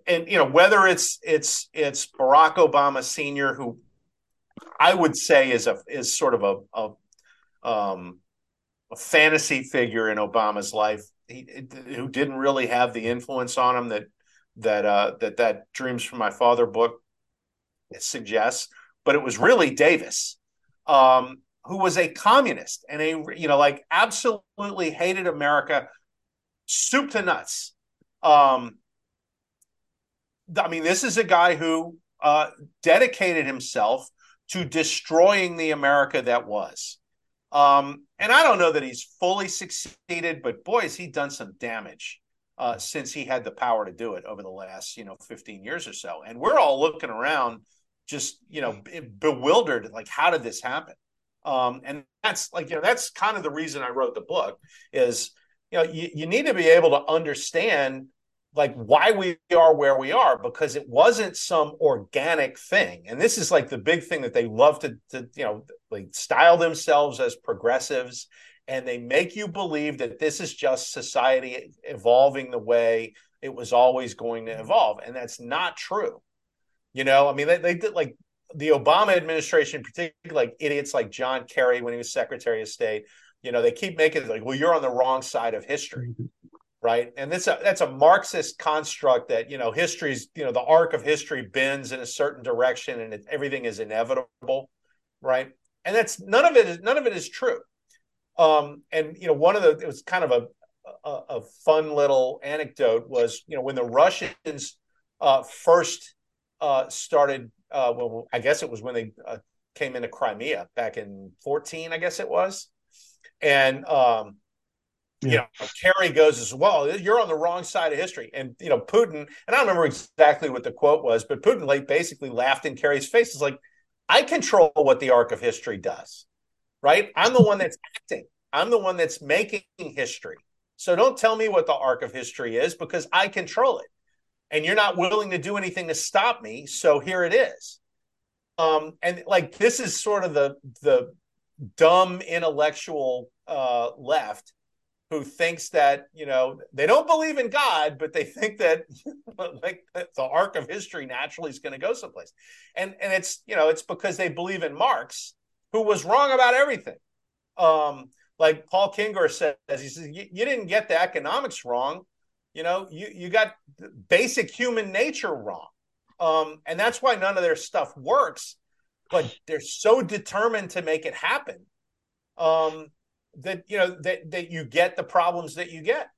and you know, whether it's, it's, it's Barack Obama Sr., who I would say is a, is sort of a, a um, a fantasy figure in Obama's life he, who didn't really have the influence on him that that uh, that that Dreams from My Father book suggests. But it was really Davis, um, who was a communist and a you know like absolutely hated America, soup to nuts. Um, I mean, this is a guy who uh, dedicated himself to destroying the America that was. Um, and I don't know that he's fully succeeded, but boy, has he done some damage uh, since he had the power to do it over the last, you know, 15 years or so. And we're all looking around just, you know, bewildered, like, how did this happen? Um, and that's like, you know, that's kind of the reason I wrote the book is, you know, you, you need to be able to understand like why we are where we are because it wasn't some organic thing and this is like the big thing that they love to, to you know like style themselves as progressives and they make you believe that this is just society evolving the way it was always going to evolve and that's not true you know i mean they, they did like the obama administration particularly like idiots like john kerry when he was secretary of state you know they keep making it like well you're on the wrong side of history mm-hmm right? And that's a that's a Marxist construct that you know history's you know the arc of history bends in a certain direction and it, everything is inevitable, right? And that's none of it is none of it is true. Um, and you know one of the it was kind of a a, a fun little anecdote was you know when the Russians uh, first uh, started uh, well I guess it was when they uh, came into Crimea back in 14 I guess it was and um, yeah. you know, Kerry goes as well. You're on the wrong side of history, and you know, Putin. And I don't remember exactly what the quote was, but Putin like basically laughed in Kerry's face. It's like, I control what the arc of history does, right? I'm the one that's acting. I'm the one that's making history. So don't tell me what the arc of history is because I control it, and you're not willing to do anything to stop me. So here it is. Um, and like this is sort of the the dumb intellectual uh, left who thinks that you know they don't believe in God, but they think that like the arc of history naturally is going to go someplace, and and it's you know it's because they believe in Marx, who was wrong about everything. Um, like Paul Kengor says, he says you didn't get the economics wrong, you know you you got basic human nature wrong, um, and that's why none of their stuff works. But they're so determined to make it happen. Um, that you know that that you get the problems that you get.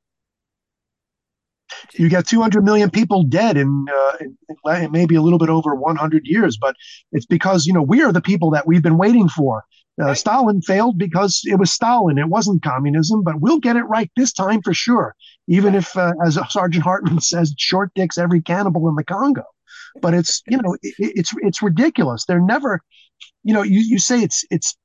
You got 200 million people dead in, uh, in maybe a little bit over 100 years, but it's because you know we are the people that we've been waiting for. Uh, right. Stalin failed because it was Stalin; it wasn't communism. But we'll get it right this time for sure. Even if, uh, as Sergeant Hartman says, short dicks every cannibal in the Congo. But it's you know it, it's it's ridiculous. They're never, you know, you you say it's it's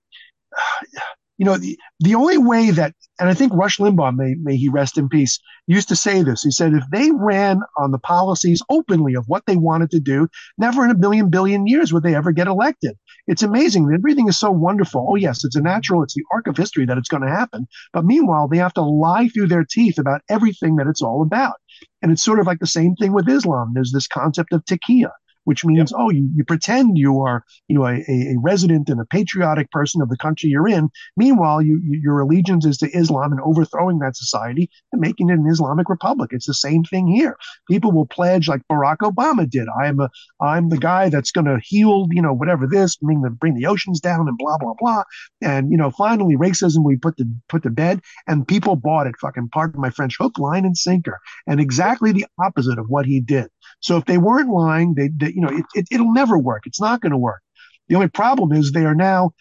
you know, the, the only way that, and I think Rush Limbaugh, may, may he rest in peace, used to say this. He said, if they ran on the policies openly of what they wanted to do, never in a billion billion years would they ever get elected. It's amazing. Everything is so wonderful. Oh, yes, it's a natural, it's the arc of history that it's going to happen. But meanwhile, they have to lie through their teeth about everything that it's all about. And it's sort of like the same thing with Islam. There's this concept of taqiyya which means, yep. oh, you, you pretend you are, you know, a, a resident and a patriotic person of the country you're in. Meanwhile, you, you, your allegiance is to Islam and overthrowing that society and making it an Islamic republic. It's the same thing here. People will pledge like Barack Obama did. I am a, I'm the guy that's going to heal, you know, whatever this, bring the, bring the oceans down and blah, blah, blah. And, you know, finally racism we put to, put to bed and people bought it fucking, pardon my French, hook, line and sinker. And exactly the opposite of what he did. So if they weren't lying, they, they you know, it, it, it'll never work. It's not going to work. The only problem is they are now,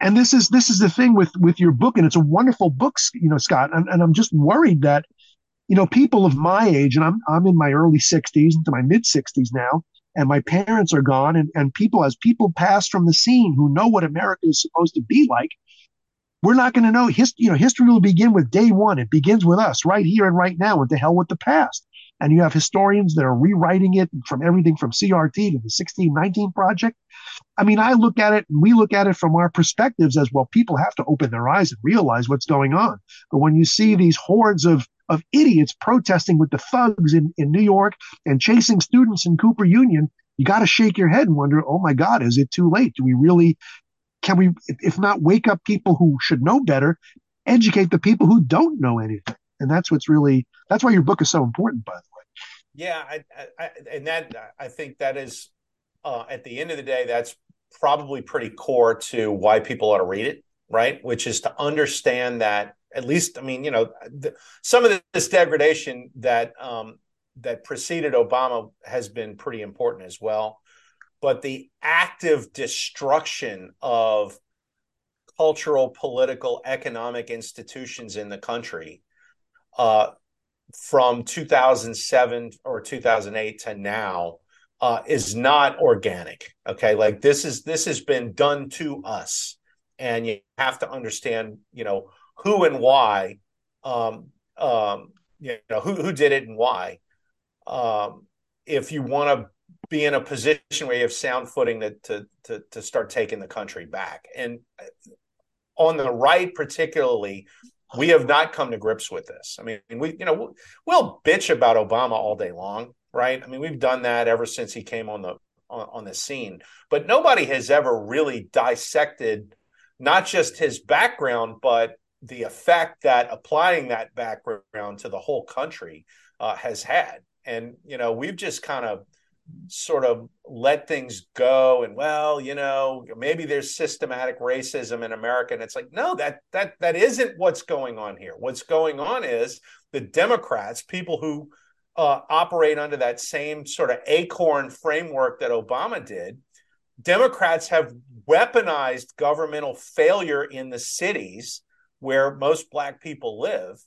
and this is this is the thing with with your book, and it's a wonderful book, you know, Scott. And, and I'm just worried that, you know, people of my age, and I'm I'm in my early 60s into my mid 60s now, and my parents are gone and, and people as people pass from the scene who know what America is supposed to be like, we're not going to know history you know, history will begin with day one. It begins with us right here and right now and to hell with the past. And you have historians that are rewriting it from everything from CRT to the 1619 project. I mean, I look at it and we look at it from our perspectives as well. People have to open their eyes and realize what's going on. But when you see these hordes of of idiots protesting with the thugs in, in New York and chasing students in Cooper Union, you got to shake your head and wonder, oh my God, is it too late? Do we really, can we, if not wake up people who should know better, educate the people who don't know anything? And that's what's really, that's why your book is so important, by the way. Yeah. I, I, and that, I think that is, uh, at the end of the day, that's probably pretty core to why people ought to read it, right? Which is to understand that at least, I mean, you know, the, some of this degradation that um, that preceded Obama has been pretty important as well. But the active destruction of cultural, political, economic institutions in the country uh, from 2007 or 2008 to now uh, is not organic. Okay, like this is this has been done to us, and you have to understand, you know, who and why, um, um, you know, who who did it and why. Um, if you want to be in a position where you have sound footing to, to to to start taking the country back, and on the right particularly, we have not come to grips with this. I mean, we you know we'll bitch about Obama all day long, right? I mean, we've done that ever since he came on the on, on the scene, but nobody has ever really dissected not just his background, but the effect that applying that background to the whole country uh, has had. And, you know, we've just kind of sort of let things go and well you know maybe there's systematic racism in america. And it's like no that that that isn't what's going on here. What's going on is the democrats people who uh, operate under that same sort of acorn framework that obama did democrats have weaponized governmental failure in the cities where most black people live.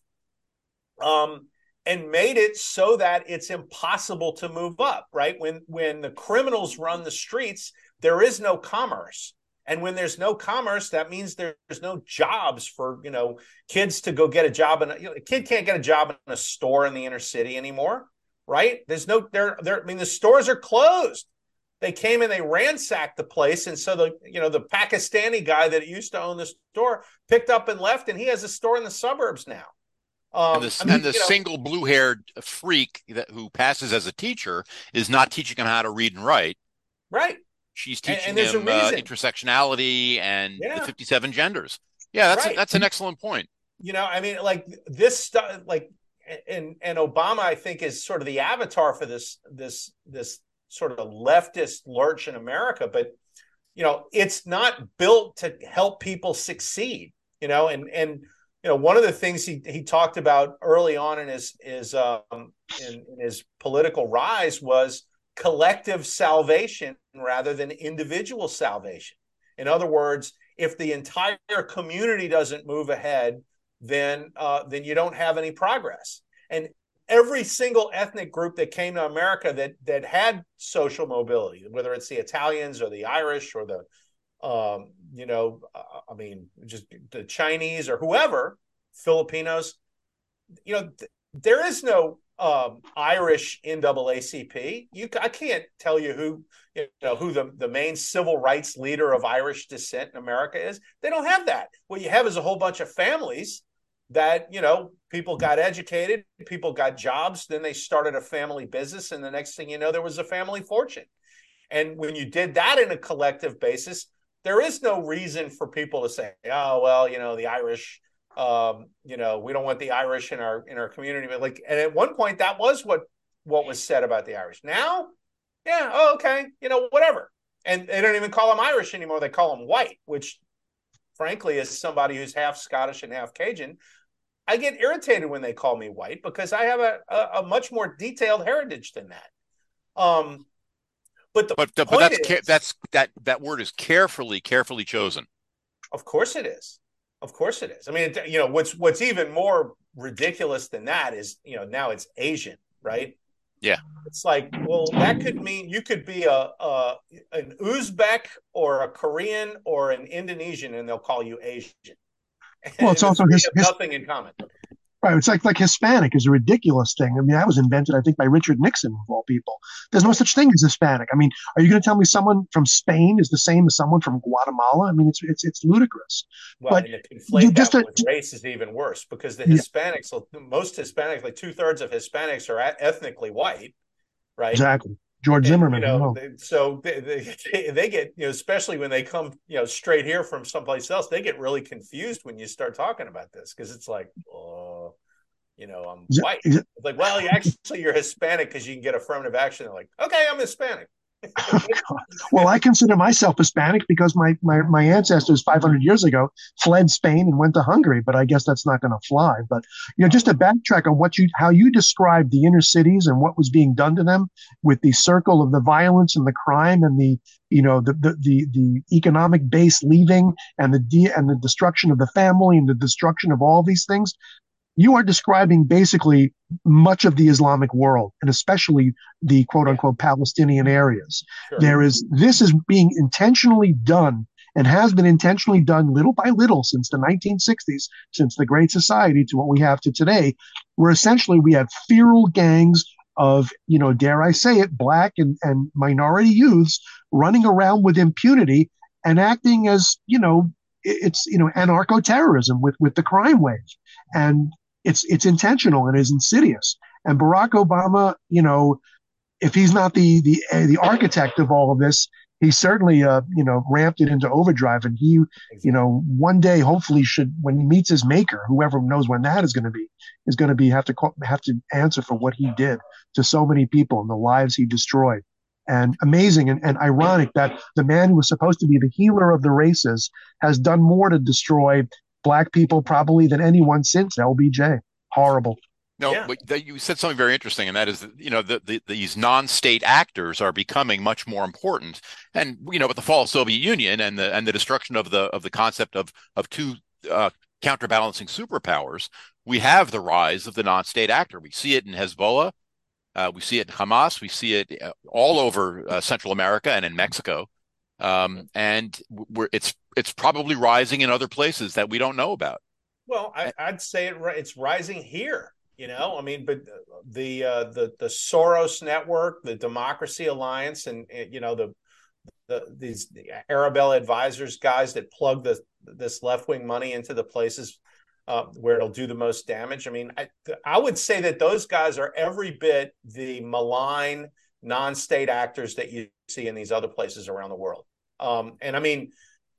Um, and made it so that it's impossible to move up right? When when the criminals run the streets there is no commerce. And when there's no commerce that means there's no jobs for you know kids to go get a job in a, you know, a kid can't get a job in a store in the inner city anymore right? There's no there there i mean the stores are closed. They came and they ransacked the place. And so the you know the pakistani guy that used to own the store picked up and left and he has a store in the suburbs now um, and the, I mean, and the single blue-haired freak that who passes as a teacher is not teaching him how to read and write right she's teaching and, and him uh, intersectionality and yeah. the 57 genders yeah that's right. a, that's an excellent point you know i mean like this stuff like and and obama i think is sort of the avatar for this this this sort of leftist lurch in America, but you know, it's not built to help people succeed. You know, and and you know, one of the things he he talked about early on in his his um, in, in his political rise was collective salvation rather than individual salvation. In other words, if the entire community doesn't move ahead, then uh, then you don't have any progress. And every single ethnic group that came to America that that had social mobility, whether it's the Italians or the Irish or the um, you know, I mean, just the Chinese or whoever, Filipinos, you know, th- there is no um, Irish NAACP. You, I can't tell you who, you know, who the, the main civil rights leader of Irish descent in America is. They don't have that. What you have is a whole bunch of families that you know people got educated people got jobs then they started a family business and the next thing you know there was a family fortune and when you did that in a collective basis there is no reason for people to say oh well you know the irish um, you know we don't want the irish in our in our community. But like and at one point that was what what was said about the irish. Now yeah oh, okay you know whatever. And they don't even call them irish anymore. They call them white which frankly, as somebody who's half Scottish and half Cajun, I get irritated when they call me white because I have a, a, a much more detailed heritage than that. Um, but the but, uh, but that's is, that's that that word is carefully carefully chosen. Of course it is. Of course it is. I mean, you know, what's what's even more ridiculous than that is, you know, now it's Asian, right? Yeah. It's like, well, that could mean you could be a, a an Uzbek or a Korean or an Indonesian, and they'll call you Asian. Well, it's also his, his, nothing in common. Right. It's like like Hispanic is a ridiculous thing. I mean, that was invented, I think, by Richard Nixon of all people. There's no such thing as Hispanic. I mean, are you going to tell me someone from Spain is the same as someone from Guatemala? I mean, it's it's it's ludicrous. Well, but and conflate that with race is even worse because the Hispanics, yeah. most Hispanics, like two thirds of Hispanics are ethnically white, right? Exactly. George and, Zimmerman. You know, they, so they, they, they get you know, especially when they come you know straight here from someplace else, they get really confused when you start talking about this because it's like, oh, you know, I'm white. It's like, well, you actually you're Hispanic because you can get affirmative action. They're like, okay, I'm Hispanic. well, I consider myself Hispanic because my, my, my ancestors 500 years ago fled Spain and went to Hungary, but I guess that's not going to fly. But you know, just to backtrack on what you how you described the inner cities and what was being done to them with the circle of the violence and the crime and the you know the the the, the economic base leaving and the de- and the destruction of the family and the destruction of all these things you are describing basically much of the Islamic world and especially the quote unquote Palestinian areas. Sure. There is, this is being intentionally done and has been intentionally done little by little since the 1960s, since the Great Society to what we have to today, where essentially we have feral gangs of, you know, dare I say it, black and, and minority youths running around with impunity and acting as, you know, it's, you know, anarcho terrorism with, with the crime wave. And it's it's intentional and is insidious. And Barack Obama, you know, if he's not the the uh, the architect of all of this, he certainly uh, you know ramped it into overdrive. And he, you know, one day hopefully should when he meets his maker, whoever knows when that is going to be, is going to be have to have to answer for what he did to so many people and the lives he destroyed. And amazing and, and ironic that the man who was supposed to be the healer of the races has done more to destroy black people probably than anyone since LBJ. Horrible. No, yeah. but you said something very interesting, and that is, you know, the, the, these non-state actors are becoming much more important. And you know, with the fall of Soviet Union and the and the destruction of the of the concept of of two uh, counterbalancing superpowers, we have the rise of the non-state actor. We see it in Hezbollah, uh, we see it in Hamas, we see it uh, all over uh, Central America and in Mexico um, and it's it's probably rising in other places that we don't know about. Well, I, would say it, it's rising here. You know, I mean, but the uh, the the Soros network, the Democracy Alliance, and, and you know the the these the Arabella advisors guys that plug the this left wing money into the places uh, where it'll do the most damage. I mean, I I would say that those guys are every bit the malign non-state actors that you see in these other places around the world. Um, and I mean,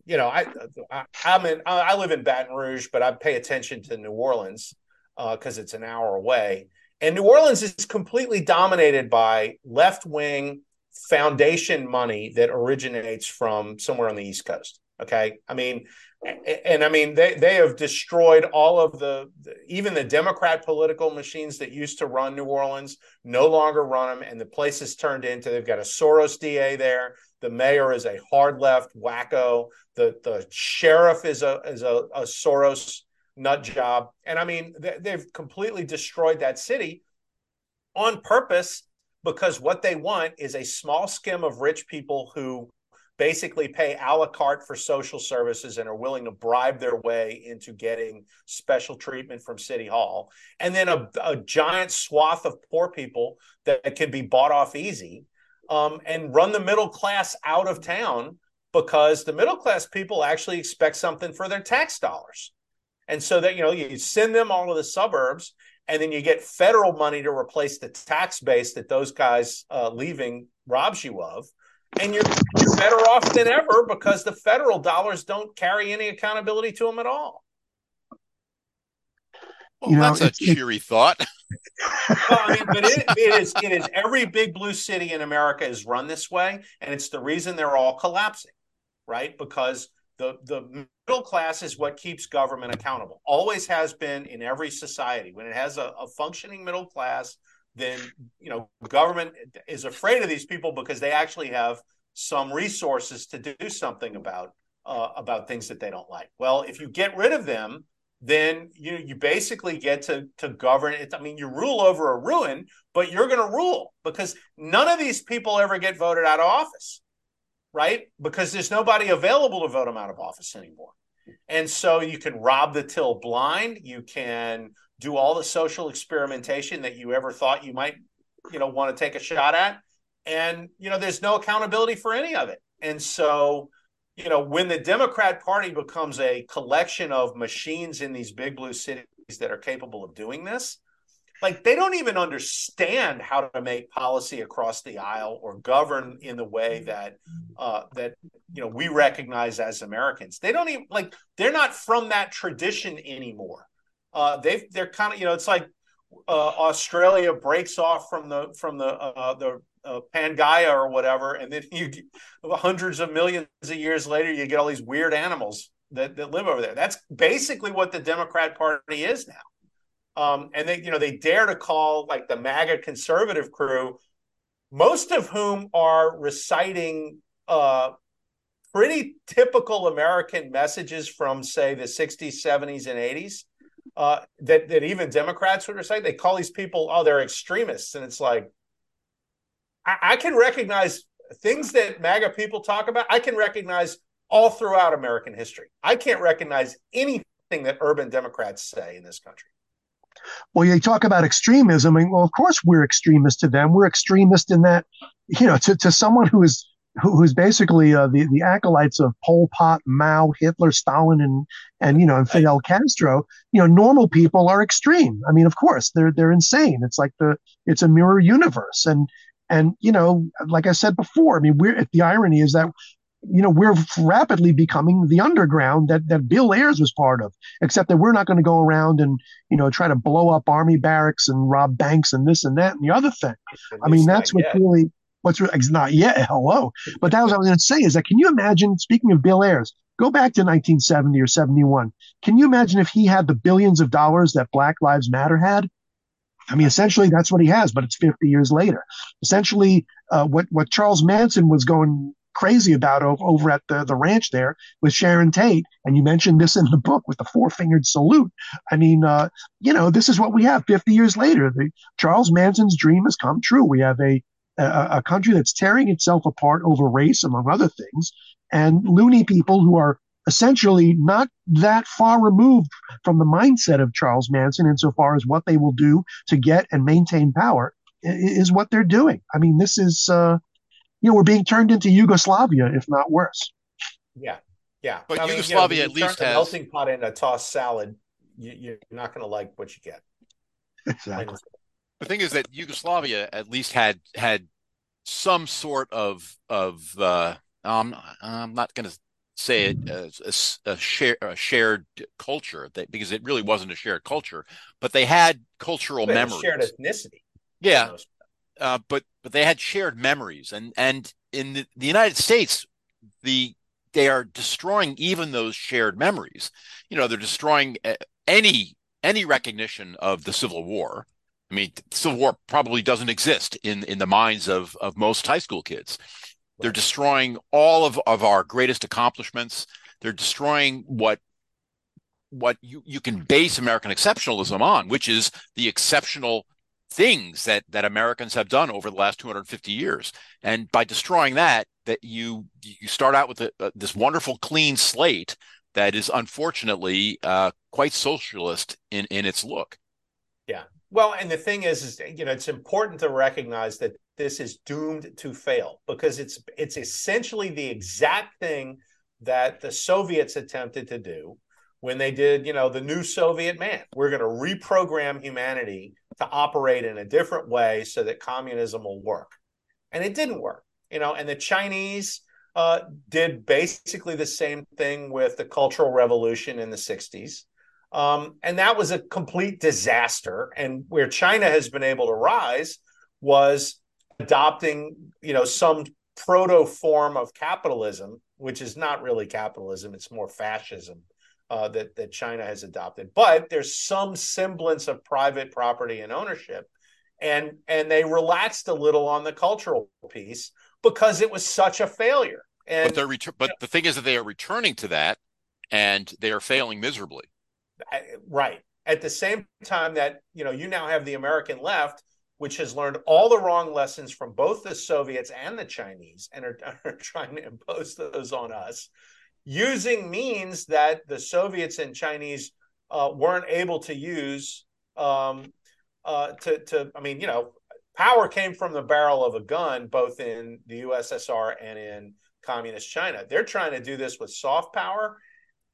you know, I, I am in I live in Baton Rouge, but I pay attention to New Orleans because uh, it's an hour away. And New Orleans is completely dominated by left wing foundation money that originates from somewhere on the East Coast. Okay, I mean, and I mean they they have destroyed all of the even the Democrat political machines that used to run New Orleans no longer run them, and the place is turned into they've got a Soros DA there. The mayor is a hard left wacko. The the sheriff is a is a, a Soros nut job, and I mean they, they've completely destroyed that city on purpose because what they want is a small skim of rich people who basically pay a la carte for social services and are willing to bribe their way into getting special treatment from City Hall. And then a, a giant swath of poor people that can be bought off easy um, and run the middle class out of town because the middle class people actually expect something for their tax dollars. And so that, you know, you send them all to the suburbs and then you get federal money to replace the tax base that those guys uh, leaving robs you of and you're you're better off than ever because the federal dollars don't carry any accountability to them at all. Well, you know, that's a cheery it, thought. well, I mean, but it, it is it is every big blue city in America is run this way, and it's the reason they're all collapsing, right? Because the the middle class is what keeps government accountable. Always has been in every society. When it has a, a functioning middle class, then you know government is afraid of these people because they actually have some resources to do something about uh, about things that they don't like. Well, if you get rid of them, then you you basically get to to govern it. I mean, you rule over a ruin, but you're going to rule because none of these people ever get voted out of office, right? Because there's nobody available to vote them out of office anymore. And so you can rob the till blind. You can do all the social experimentation that you ever thought you might, you know, want to take a shot at. And, you know, there's no accountability for any of it. And so, you know, when the Democrat Party becomes a collection of machines in these big blue cities that are capable of doing this, like they don't even understand how to make policy across the aisle or govern in the way that uh, that you know we recognize as Americans. They don't even like they're not from that tradition anymore. Uh, they they're kind of you know it's like uh, Australia breaks off from the from the uh, the uh, Pangaea or whatever, and then you hundreds of millions of years later, you get all these weird animals that, that live over there. That's basically what the Democrat Party is now. Um, and they, you know, they dare to call like the MAGA conservative crew, most of whom are reciting uh, pretty typical American messages from, say, the 60s, 70s, and 80s. Uh, that that even Democrats would recite. They call these people, oh, they're extremists, and it's like, I, I can recognize things that MAGA people talk about. I can recognize all throughout American history. I can't recognize anything that urban Democrats say in this country. Well, you talk about extremism. Mean, well, of course we're extremist to them. We're extremist in that, you know, to, to someone who is who's basically uh, the the acolytes of Pol Pot, Mao, Hitler, Stalin, and and you know and Fidel Castro. You know, normal people are extreme. I mean, of course, they're they're insane. It's like the it's a mirror universe, and and you know, like I said before, I mean, we're the irony is that you know we're rapidly becoming the underground that that Bill Ayers was part of. Except that we're not going to go around and you know try to blow up army barracks and rob banks and this and that and the other thing. I mean, that's what really what's not yet. Hello, but that was what I was going to say is that can you imagine? Speaking of Bill Ayers, go back to 1970 or 71. Can you imagine if he had the billions of dollars that Black Lives Matter had? I mean, essentially that's what he has, but it's 50 years later. Essentially, uh, what what Charles Manson was going crazy about over, over at the, the ranch there with Sharon Tate, and you mentioned this in the book with the four fingered salute. I mean, uh, you know, this is what we have 50 years later. The Charles Manson's dream has come true. We have a a, a country that's tearing itself apart over race, among other things, and loony people who are essentially not that far removed from the mindset of Charles Manson insofar as what they will do to get and maintain power is what they're doing. I mean, this is, uh, you know, we're being turned into Yugoslavia, if not worse. Yeah. Yeah. But I Yugoslavia mean, you know, at least has. melting pot in a tossed salad, you, are not going to like what you get. Exactly. The thing is that Yugoslavia at least had had some sort of of uh, um, I'm not going to say it as a, a, share, a shared culture that, because it really wasn't a shared culture, but they had cultural memories, shared ethnicity. Yeah, uh, but but they had shared memories, and and in the, the United States, the they are destroying even those shared memories. You know, they're destroying uh, any any recognition of the Civil War. I mean, Civil War probably doesn't exist in in the minds of of most high school kids. They're destroying all of, of our greatest accomplishments. They're destroying what what you, you can base American exceptionalism on, which is the exceptional things that that Americans have done over the last 250 years. And by destroying that, that you you start out with a, a, this wonderful clean slate that is unfortunately uh, quite socialist in in its look. Yeah. Well, and the thing is, is you know, it's important to recognize that this is doomed to fail because it's it's essentially the exact thing that the Soviets attempted to do when they did, you know, the new Soviet man. We're going to reprogram humanity to operate in a different way so that communism will work. And it didn't work, you know, and the Chinese uh, did basically the same thing with the Cultural Revolution in the 60s. Um, and that was a complete disaster. And where China has been able to rise was adopting, you know, some proto form of capitalism, which is not really capitalism; it's more fascism uh, that that China has adopted. But there's some semblance of private property and ownership, and and they relaxed a little on the cultural piece because it was such a failure. And but they're ret- but the thing is that they are returning to that, and they are failing miserably. right. At the same time that you know you now have the American left, which has learned all the wrong lessons from both the Soviets and the Chinese, and are, are trying to impose those on us, using means that the Soviets and Chinese uh, weren't able to use um, uh, to to. I mean, you know, power came from the barrel of a gun, both in the USSR and in communist China. They're trying to do this with soft power.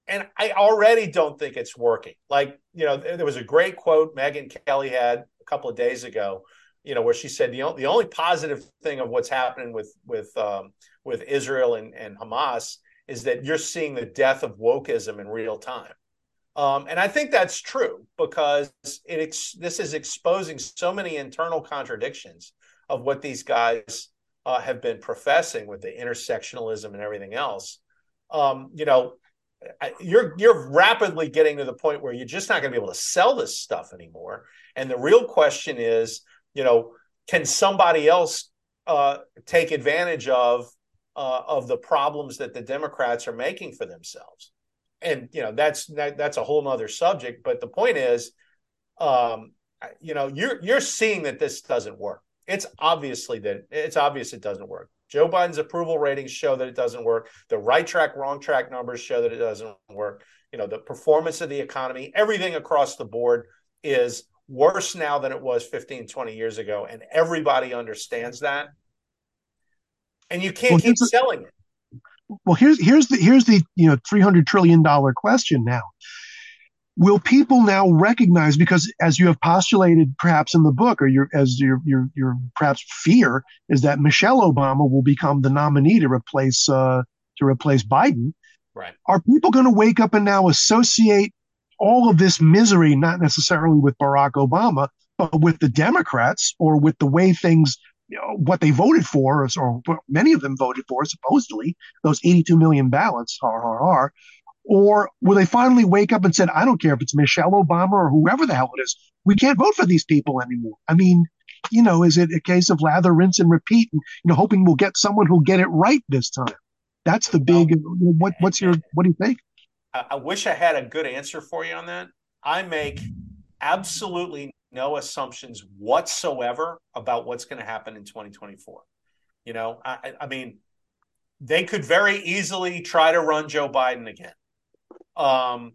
And I already don't think it's working. Like, you know, there was a great quote Megyn Kelly had a couple of days ago, you know, where she said the only, the only positive thing of what's happening with with um, with Israel and, and Hamas is that you're seeing the death of wokeism in real time. Um, and I think that's true because it ex- this is exposing so many internal contradictions of what these guys uh, have been professing with the intersectionalism and everything else. Um, you know, you're you're rapidly getting to the point where you're just not going to be able to sell this stuff anymore. And the real question is, you know, can somebody else uh, take advantage of uh, of the problems that the Democrats are making for themselves? and you know that's that, that's a whole other subject but the point is um you know you're you're seeing that this doesn't work. It's obviously that it's obvious it doesn't work. Joe biden's approval ratings show that it doesn't work. The right track wrong track numbers show that it doesn't work. You know the performance of the economy everything across the board is worse now than it was 15 20 years ago and everybody understands that. And you can't well, keep selling it. Well here's here's the here's the you know 300 trillion dollar question now. Will people now recognize because as you have postulated perhaps in the book or your as your your your perhaps fear is that Michelle Obama will become the nominee to replace uh, to replace Biden right. are people going to wake up and now associate all of this misery not necessarily with Barack Obama but with the Democrats or with the way things you know, what they voted for, or many of them voted for, supposedly, those 82 million ballots, har, or will they finally wake up and said, I don't care if it's Michelle Obama or whoever the hell it is, we can't vote for these people anymore. I mean, you know, is it a case of lather, rinse, and repeat, and you know, hoping we'll get someone who'll get it right this time? That's the big. What, what's your? What do you think? I wish I had a good answer for you on that. I make absolutely no assumptions whatsoever about what's going to happen in 2024. You know, I, I, mean, they could very easily try to run Joe Biden again, um,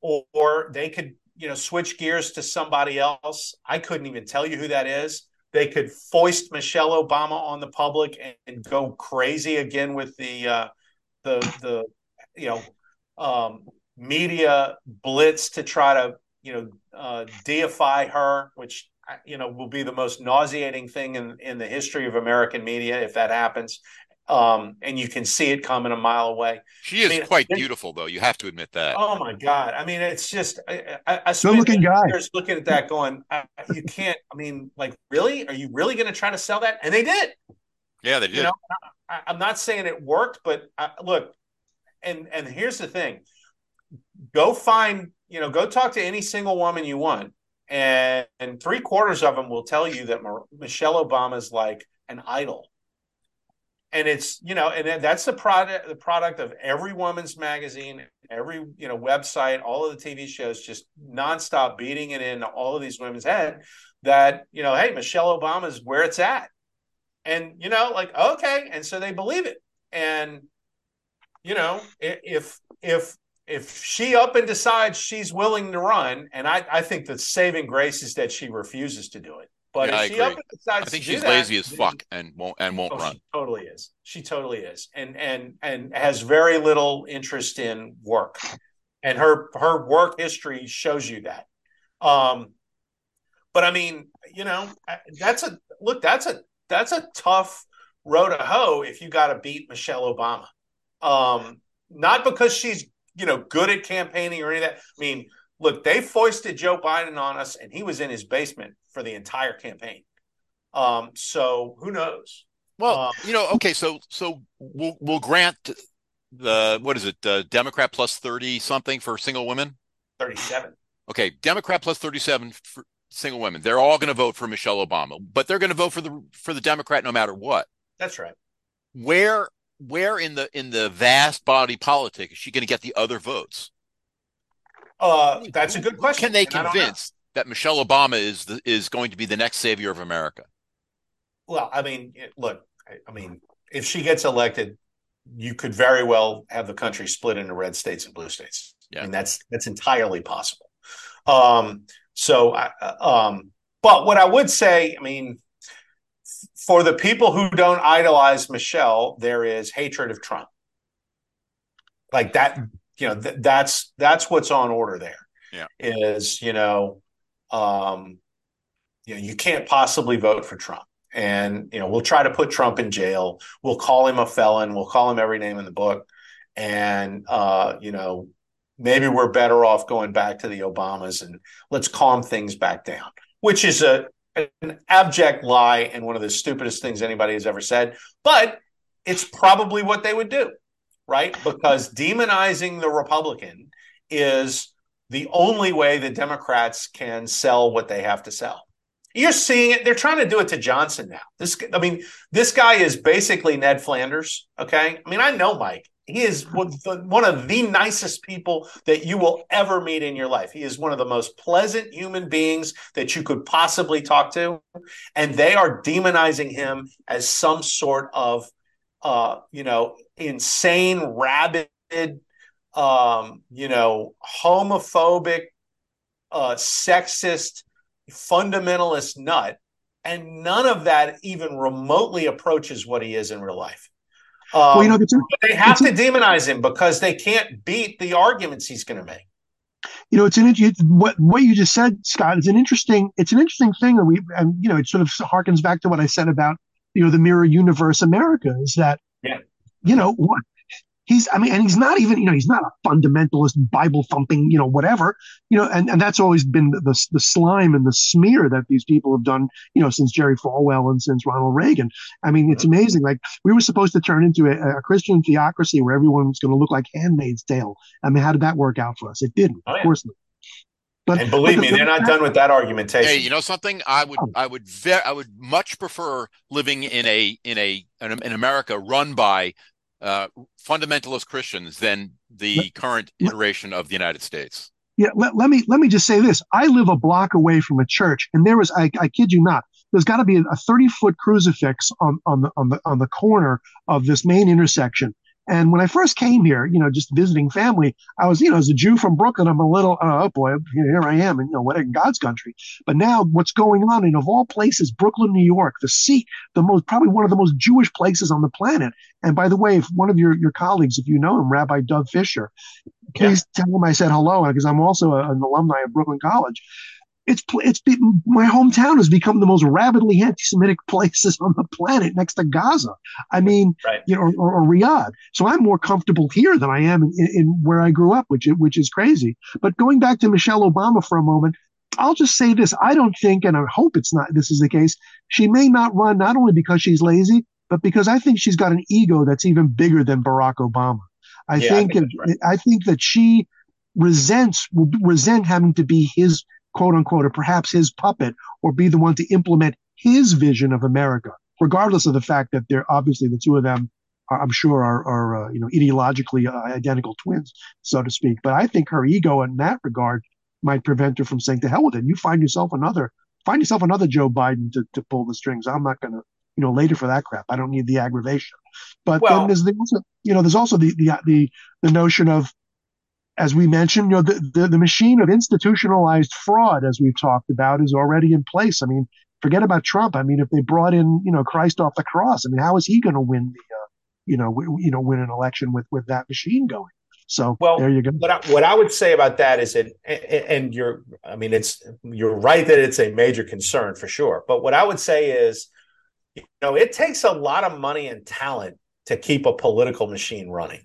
or, or they could, you know, switch gears to somebody else. I couldn't even tell you who that is. They could foist Michelle Obama on the public and, and go crazy again with the uh, the the you know um, media blitz to try to you know, uh, deify her, which you know will be the most nauseating thing in in the history of American media if that happens. Um, and you can see it coming a mile away. She is I mean, quite beautiful, though. You have to admit that. Oh my God! I mean, it's just I, I, I good looking guy. Looking at that, going, you can't. I mean, like, really? Are you really going to try to sell that? And they did. Yeah, they did. You know, I, am not saying it worked, but uh, look, and and here's the thing: go find you know, go talk to any single woman you want, and, and three quarters of them will tell you that Michelle Obama is like an idol. And it's you know, and that's the product the product of every woman's magazine, every you know website, all of the TV shows, just nonstop beating it in all of these women's head that you know, hey, Michelle Obama is where it's at, and you know, like okay, and so they believe it, and you know, if if if she up and decides she's willing to run, and I, I think the saving grace is that she refuses to do it. But yeah, if she up and decides, I think she's lazy as fuck and won't and won't oh, run. totally is. She totally is, and and and has very little interest in work, and her her work history shows you that. Um, but I mean, you know, that's a look. That's a that's a tough road to hoe if you got to beat Michelle Obama. Um, not because she's you know, good at campaigning or any of that. I mean, look, they foisted Joe Biden on us, and he was in his basement for the entire campaign. Um, so who knows? Well, um, you know, okay, so so we'll we'll grant the what is it, uh, Democrat plus thirty something for single women? Thirty-seven. Okay, Democrat plus thirty-seven for single women. They're all going to vote for Michelle Obama, but they're going to vote for the for the Democrat no matter what. That's right. Where where in the in the vast body politic is she going to get the other votes? Uh, that's a good question. Can they convince that Michelle Obama is the, is going to be the next savior of America? Well, I mean, look, I, I mean, if she gets elected, you could very well have the country split into red states and blue states. Yeah. I mean, that's that's entirely possible. Um, so, um, but what I would say, I mean, for the people who don't idolize Michelle, there is hatred of Trump. Like that, you know, th- that's that's what's on order there. Yeah, is you know, um, you know, you can't possibly vote for Trump and you know we'll try to put Trump in jail. We'll call him a felon. We'll call him every name in the book, and uh, you know maybe we're better off going back to the Obamas and let's calm things back down, which is a an abject lie and one of the stupidest things anybody has ever said. But it's probably what they would do, right? Because demonizing the Republican is the only way the Democrats can sell what they have to sell. You're seeing it. They're trying to do it to Johnson now. This, I mean, this guy is basically Ned Flanders. Okay. I mean, I know Mike. He is one of the nicest people that you will ever meet in your life. He is one of the most pleasant human beings that you could possibly talk to. And they are demonizing him as some sort of, uh, you know, insane, rabid, um, you know, homophobic, uh, sexist, fundamentalist nut, and none of that even remotely approaches what he is in real life. Um, well, you know, they have to demonize him because they can't beat the arguments he's going to make. You know, it's an what what you just said, Scott. Is an interesting. It's an interesting thing, and we, and you know, it sort of harkens back to what I said about you know the mirror universe America. Is that yeah. you know what he's i mean and he's not even you know he's not a fundamentalist bible thumping you know whatever you know and, and that's always been the, the, the slime and the smear that these people have done you know since jerry falwell and since ronald reagan i mean it's amazing like we were supposed to turn into a, a christian theocracy where everyone was going to look like handmaid's tale i mean how did that work out for us it didn't oh, yeah. of course not but, and believe but the, me, they're not done with that argumentation. Hey, you know something? I would, oh. I would, ve- I would much prefer living in a in a in America run by uh, fundamentalist Christians than the let, current iteration of the United States. Yeah, let, let me let me just say this. I live a block away from a church, and there was I, I kid you not, there's got to be a 30 foot crucifix on on the on the on the corner of this main intersection. And when I first came here, you know, just visiting family, I was, you know, as a Jew from Brooklyn, I'm a little, uh, oh boy, here I am, and you know, what in God's country. But now, what's going on in of all places, Brooklyn, New York, the seat, the most, probably one of the most Jewish places on the planet. And by the way, if one of your your colleagues, if you know him, Rabbi Doug Fisher, please yeah. tell him I said hello because I'm also a, an alumni of Brooklyn College it's it's my hometown has become the most rabidly anti-Semitic places on the planet next to Gaza. I mean, right. you know, or, or, Riyadh. So I'm more comfortable here than I am in, in, where I grew up, which which is crazy. But going back to Michelle Obama for a moment, I'll just say this: I don't think, and I hope it's not. This is the case. She may not run not only because she's lazy, but because I think she's got an ego that's even bigger than Barack Obama. I yeah, think, I think, right. I think that she resents will resent having to be his quote unquote, or perhaps his puppet, or be the one to implement his vision of America, regardless of the fact that they're obviously the two of them, are, I'm sure, are, are uh, you know ideologically uh, identical twins, so to speak. But I think her ego in that regard might prevent her from saying, "To hell with it! You find yourself another, find yourself another Joe Biden to, to pull the strings. I'm not going to." You know, later for that crap. I don't need the aggravation. But well, then there's the, you know, there's also the, the the the notion of as we mentioned, you know, the, the, the, machine of institutionalized fraud, as we've talked about, is already in place. I mean, forget about Trump. I mean, if they brought in, you know, Christ off the cross, I mean, how is he going to win the, uh, you know, w- you know, win an election with with that machine going? So well, there you go. What I, what I would say about that is that, and you're, I mean, it's you're right that it's a major concern for sure. But what I would say is, you know, it takes a lot of money and talent to keep a political machine running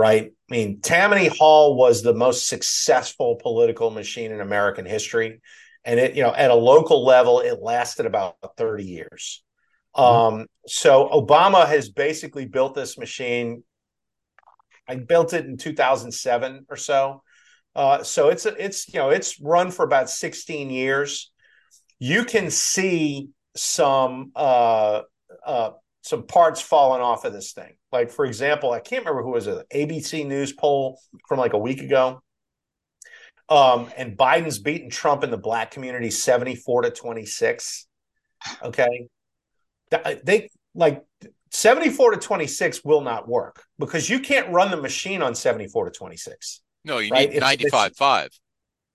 right? I mean, Tammany Hall was the most successful political machine in American history. And it, you know, at a local level, it lasted about 30 years. Mm-hmm. Um, so Obama has basically built this machine. I built it in 2007 or so. Uh, so it's it's you know it's run for about 16 years. You can see some uh, uh, some parts falling off of this thing. Like for example, I can't remember who was it, ABC News poll from like a week ago. um, and Biden's beating Trump in the black community 74 to 26. Okay. They like 74 to 26 will not work because you can't run the machine on 74 to 26. No, you right? need 95 5.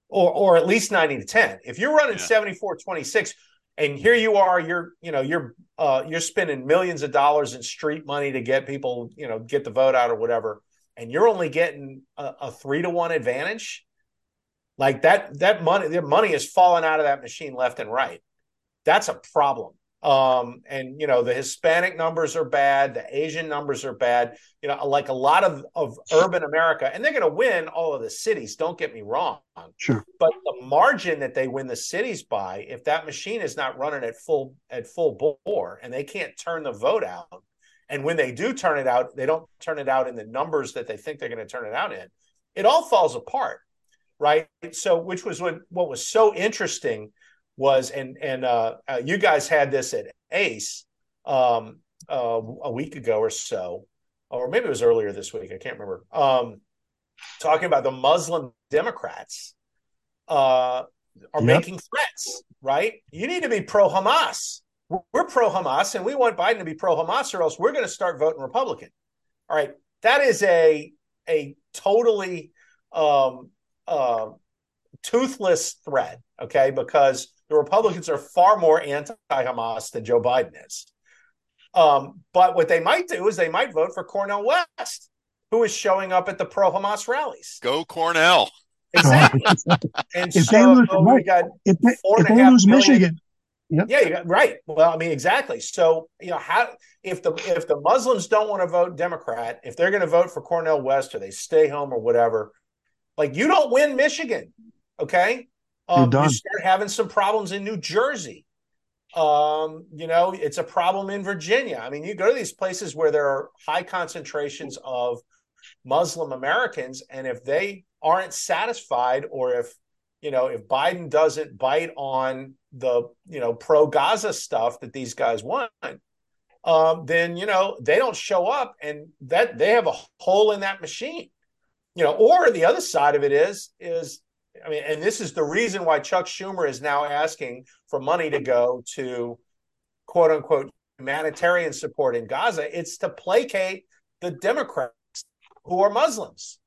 Or, or at least 90 to 10. If you're running yeah. 74 26, and here you are, you're, you know, you're, uh, you're spending millions of dollars in street money to get people, you know, get the vote out or whatever, and you're only getting a, a three to one advantage. Like that, that money, their money is falling out of that machine left and right. That's a problem. Um, and you know the Hispanic numbers are bad, the Asian numbers are bad. You know, like a lot of of urban America, and they're going to win all of the cities. Don't get me wrong. Sure. But the margin that they win the cities by, if that machine is not running at full at full bore, and they can't turn the vote out, and when they do turn it out, they don't turn it out in the numbers that they think they're going to turn it out in. It all falls apart, right? So, which was what what was so interesting was and and uh, uh, you guys had this at Ace um, uh, a week ago or so, or maybe it was earlier this week. I can't remember. Um, talking about the Muslim Democrats uh, are yep. making threats. Right? You need to be pro Hamas. We're pro Hamas, and we want Biden to be pro Hamas, or else we're going to start voting Republican. All right, that is a a totally um, uh, toothless threat. Okay, because the Republicans are far more anti-Hamas than Joe Biden is. Um, but what they might do is they might vote for Cornel West, who is showing up at the pro-Hamas rallies. Go Cornell! Exactly. and if so they lose, right. got if they, if they lose Michigan. Yep. Yeah, you got, right. Well, I mean, exactly. So, you know, how if the if the Muslims don't want to vote Democrat, if they're going to vote for Cornel West or they stay home or whatever, like you don't win Michigan, okay? Um, you start having some problems in New Jersey. Um, you know, it's a problem in Virginia. I mean, you go to these places where there are high concentrations of Muslim Americans, and if they aren't satisfied, or if you know, if Biden doesn't bite on the you know pro Gaza stuff that these guys want, um, then you know they don't show up, and that they have a hole in that machine. You know, or the other side of it is is I mean, and this is the reason why Chuck Schumer is now asking for money to go to quote unquote humanitarian support in Gaza. It's to placate the Democrats who are Muslims.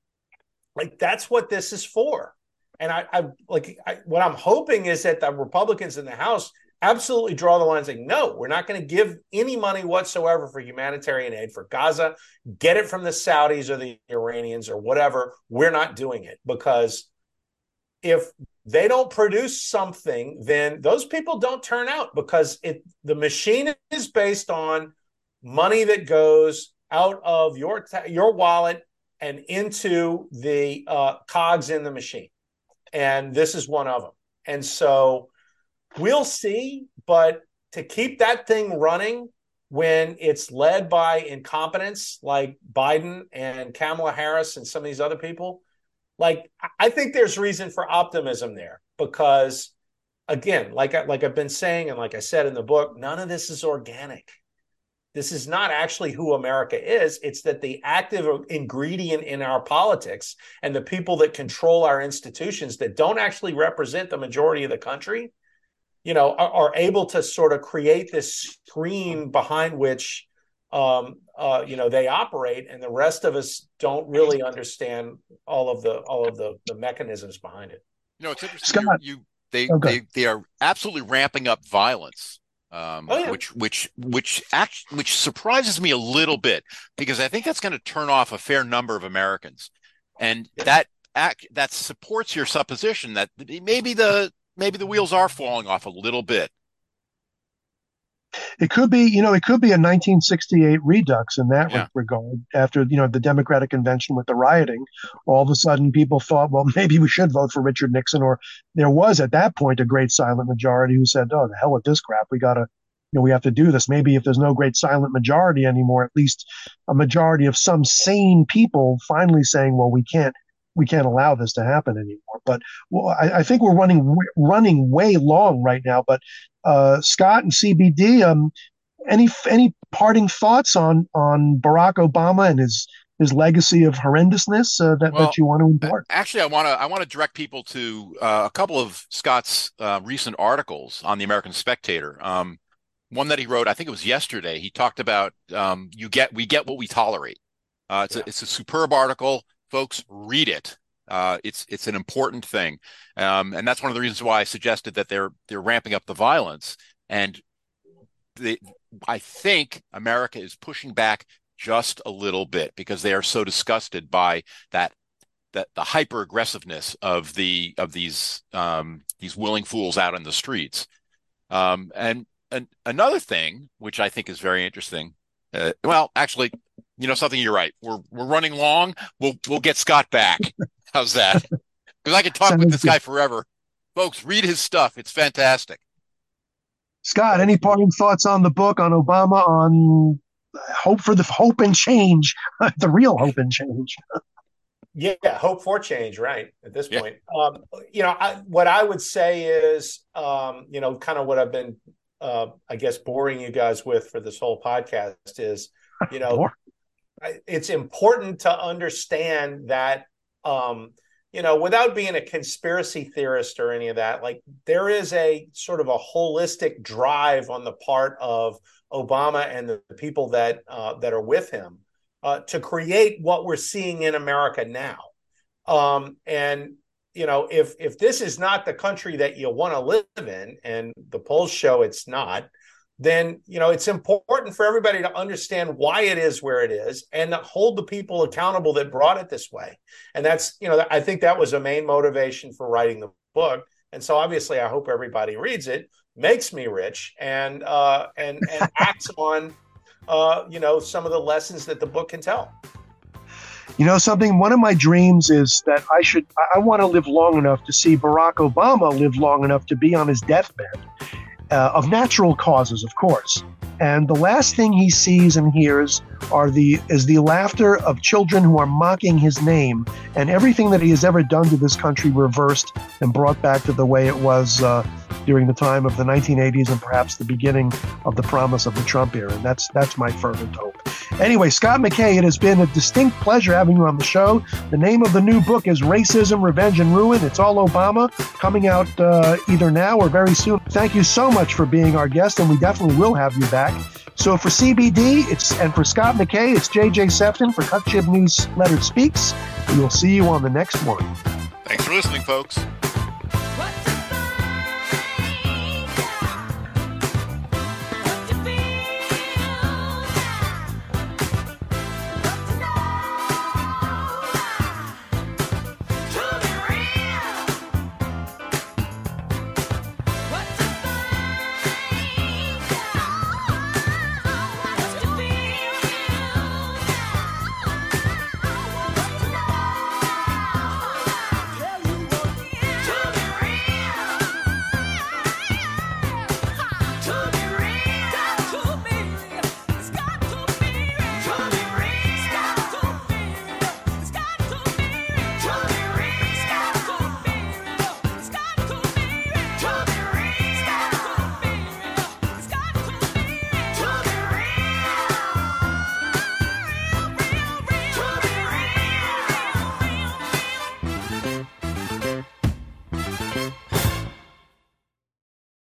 Like that's what this is for. And I, I like I, what I'm hoping is that the Republicans in the House absolutely draw the line saying, no, we're not going to give any money whatsoever for humanitarian aid for Gaza. Get it from the Saudis or the Iranians or whatever. We're not doing it because if they don't produce something, then those people don't turn out because it the machine is based on money that goes out of your your wallet and into the uh, cogs in the machine, and this is one of them. And so we'll see, but to keep that thing running when it's led by incompetence like Biden and Kamala Harris and some of these other people, like I think there's reason for optimism there because again, like I, like I've been saying and like I said in the book, none of this is organic. This is not actually who America is. It's that the active ingredient in our politics and the people that control our institutions that don't actually represent the majority of the country, you know, are, are able to sort of create this screen behind which um, uh, you know they operate, and the rest of us don't really understand all of the all of the the mechanisms behind it. You know, it's interesting. Scott. You, they okay. they they are absolutely ramping up violence. Um, oh, yeah. which which which act, which surprises me a little bit because I think that's going to turn off a fair number of Americans, and yeah. that act that supports your supposition that maybe the maybe the wheels are falling off a little bit. It could be, you know, it could be a 1968 redux in that yeah. regard. After you know the Democratic convention with the rioting, all of a sudden people thought, well, maybe we should vote for Richard Nixon. Or there was at that point a great silent majority who said, oh, the hell with this crap. We got to, you know, we have to do this. Maybe if there's no great silent majority anymore, at least a majority of some sane people finally saying, well, we can't we can't allow this to happen anymore. But well, I, I, think we're running running way long right now. But uh, Scott and CBD, um, any any parting thoughts on on Barack Obama and his his legacy of horrendousness uh, that, well, that you want to impart? Actually, I want to I want to direct people to uh, a couple of Scott's uh, recent articles on the American Spectator. Um, one that he wrote, I think it was yesterday. He talked about um, you get we get what we tolerate. Uh, it's yeah. a it's a superb article, folks. Read it. Uh, it's it's an important thing, um, and that's one of the reasons why I suggested that they're they're ramping up the violence. And I think America is pushing back just a little bit because they are so disgusted by that that the hyper aggressiveness of the of these um, these willing fools out in the streets. Um, and, and another thing, which I think is very interesting. Uh, well, actually, you know something. You're right. We're we're running long. We'll we'll get Scott back. How's that? Because I could talk with this guy forever. Folks, read his stuff. It's fantastic. Scott, any parting thoughts on the book, on Obama, on hope for the hope and change, the real hope and change? yeah, hope for change, right? At this yeah. point, um, you know, I, what I would say is, um, you know, kind of what I've been, uh, I guess, boring you guys with for this whole podcast is, you know, it's important to understand that um, you know, without being a conspiracy theorist or any of that, like there is a sort of a holistic drive on the part of Obama and the people that uh, that are with him uh, to create what we're seeing in America now. Um, and you know, if if this is not the country that you want to live in, and the polls show it's not, then you know it's important for everybody to understand why it is where it is and hold the people accountable that brought it this way. And that's you know i think that was a main motivation for writing the book. And so obviously i hope everybody reads it makes me rich and uh and and acts on uh you know some of the lessons that the book can tell. You know something one of my dreams is that i should i want to live long enough to see barack obama live long enough to be on his deathbed uh, of natural causes, of course. And the last thing he sees and hears are the is the laughter of children who are mocking his name, and everything that he has ever done to this country reversed and brought back to the way it was uh, during the time of the 1980s and perhaps the beginning of the promise of the Trump era. And that's that's my fervent hope. Anyway, Scott McKay, it has been a distinct pleasure having you on the show. The name of the new book is Racism, Revenge, and Ruin. It's all Obama, coming out uh, either now or very soon. Thank you so much for being our guest, and we definitely will have you back. So for CBD, it's and for Scott McKay, it's JJ Sefton for CutJibNewsletter Speaks. We will see you on the next one. Thanks for listening, folks.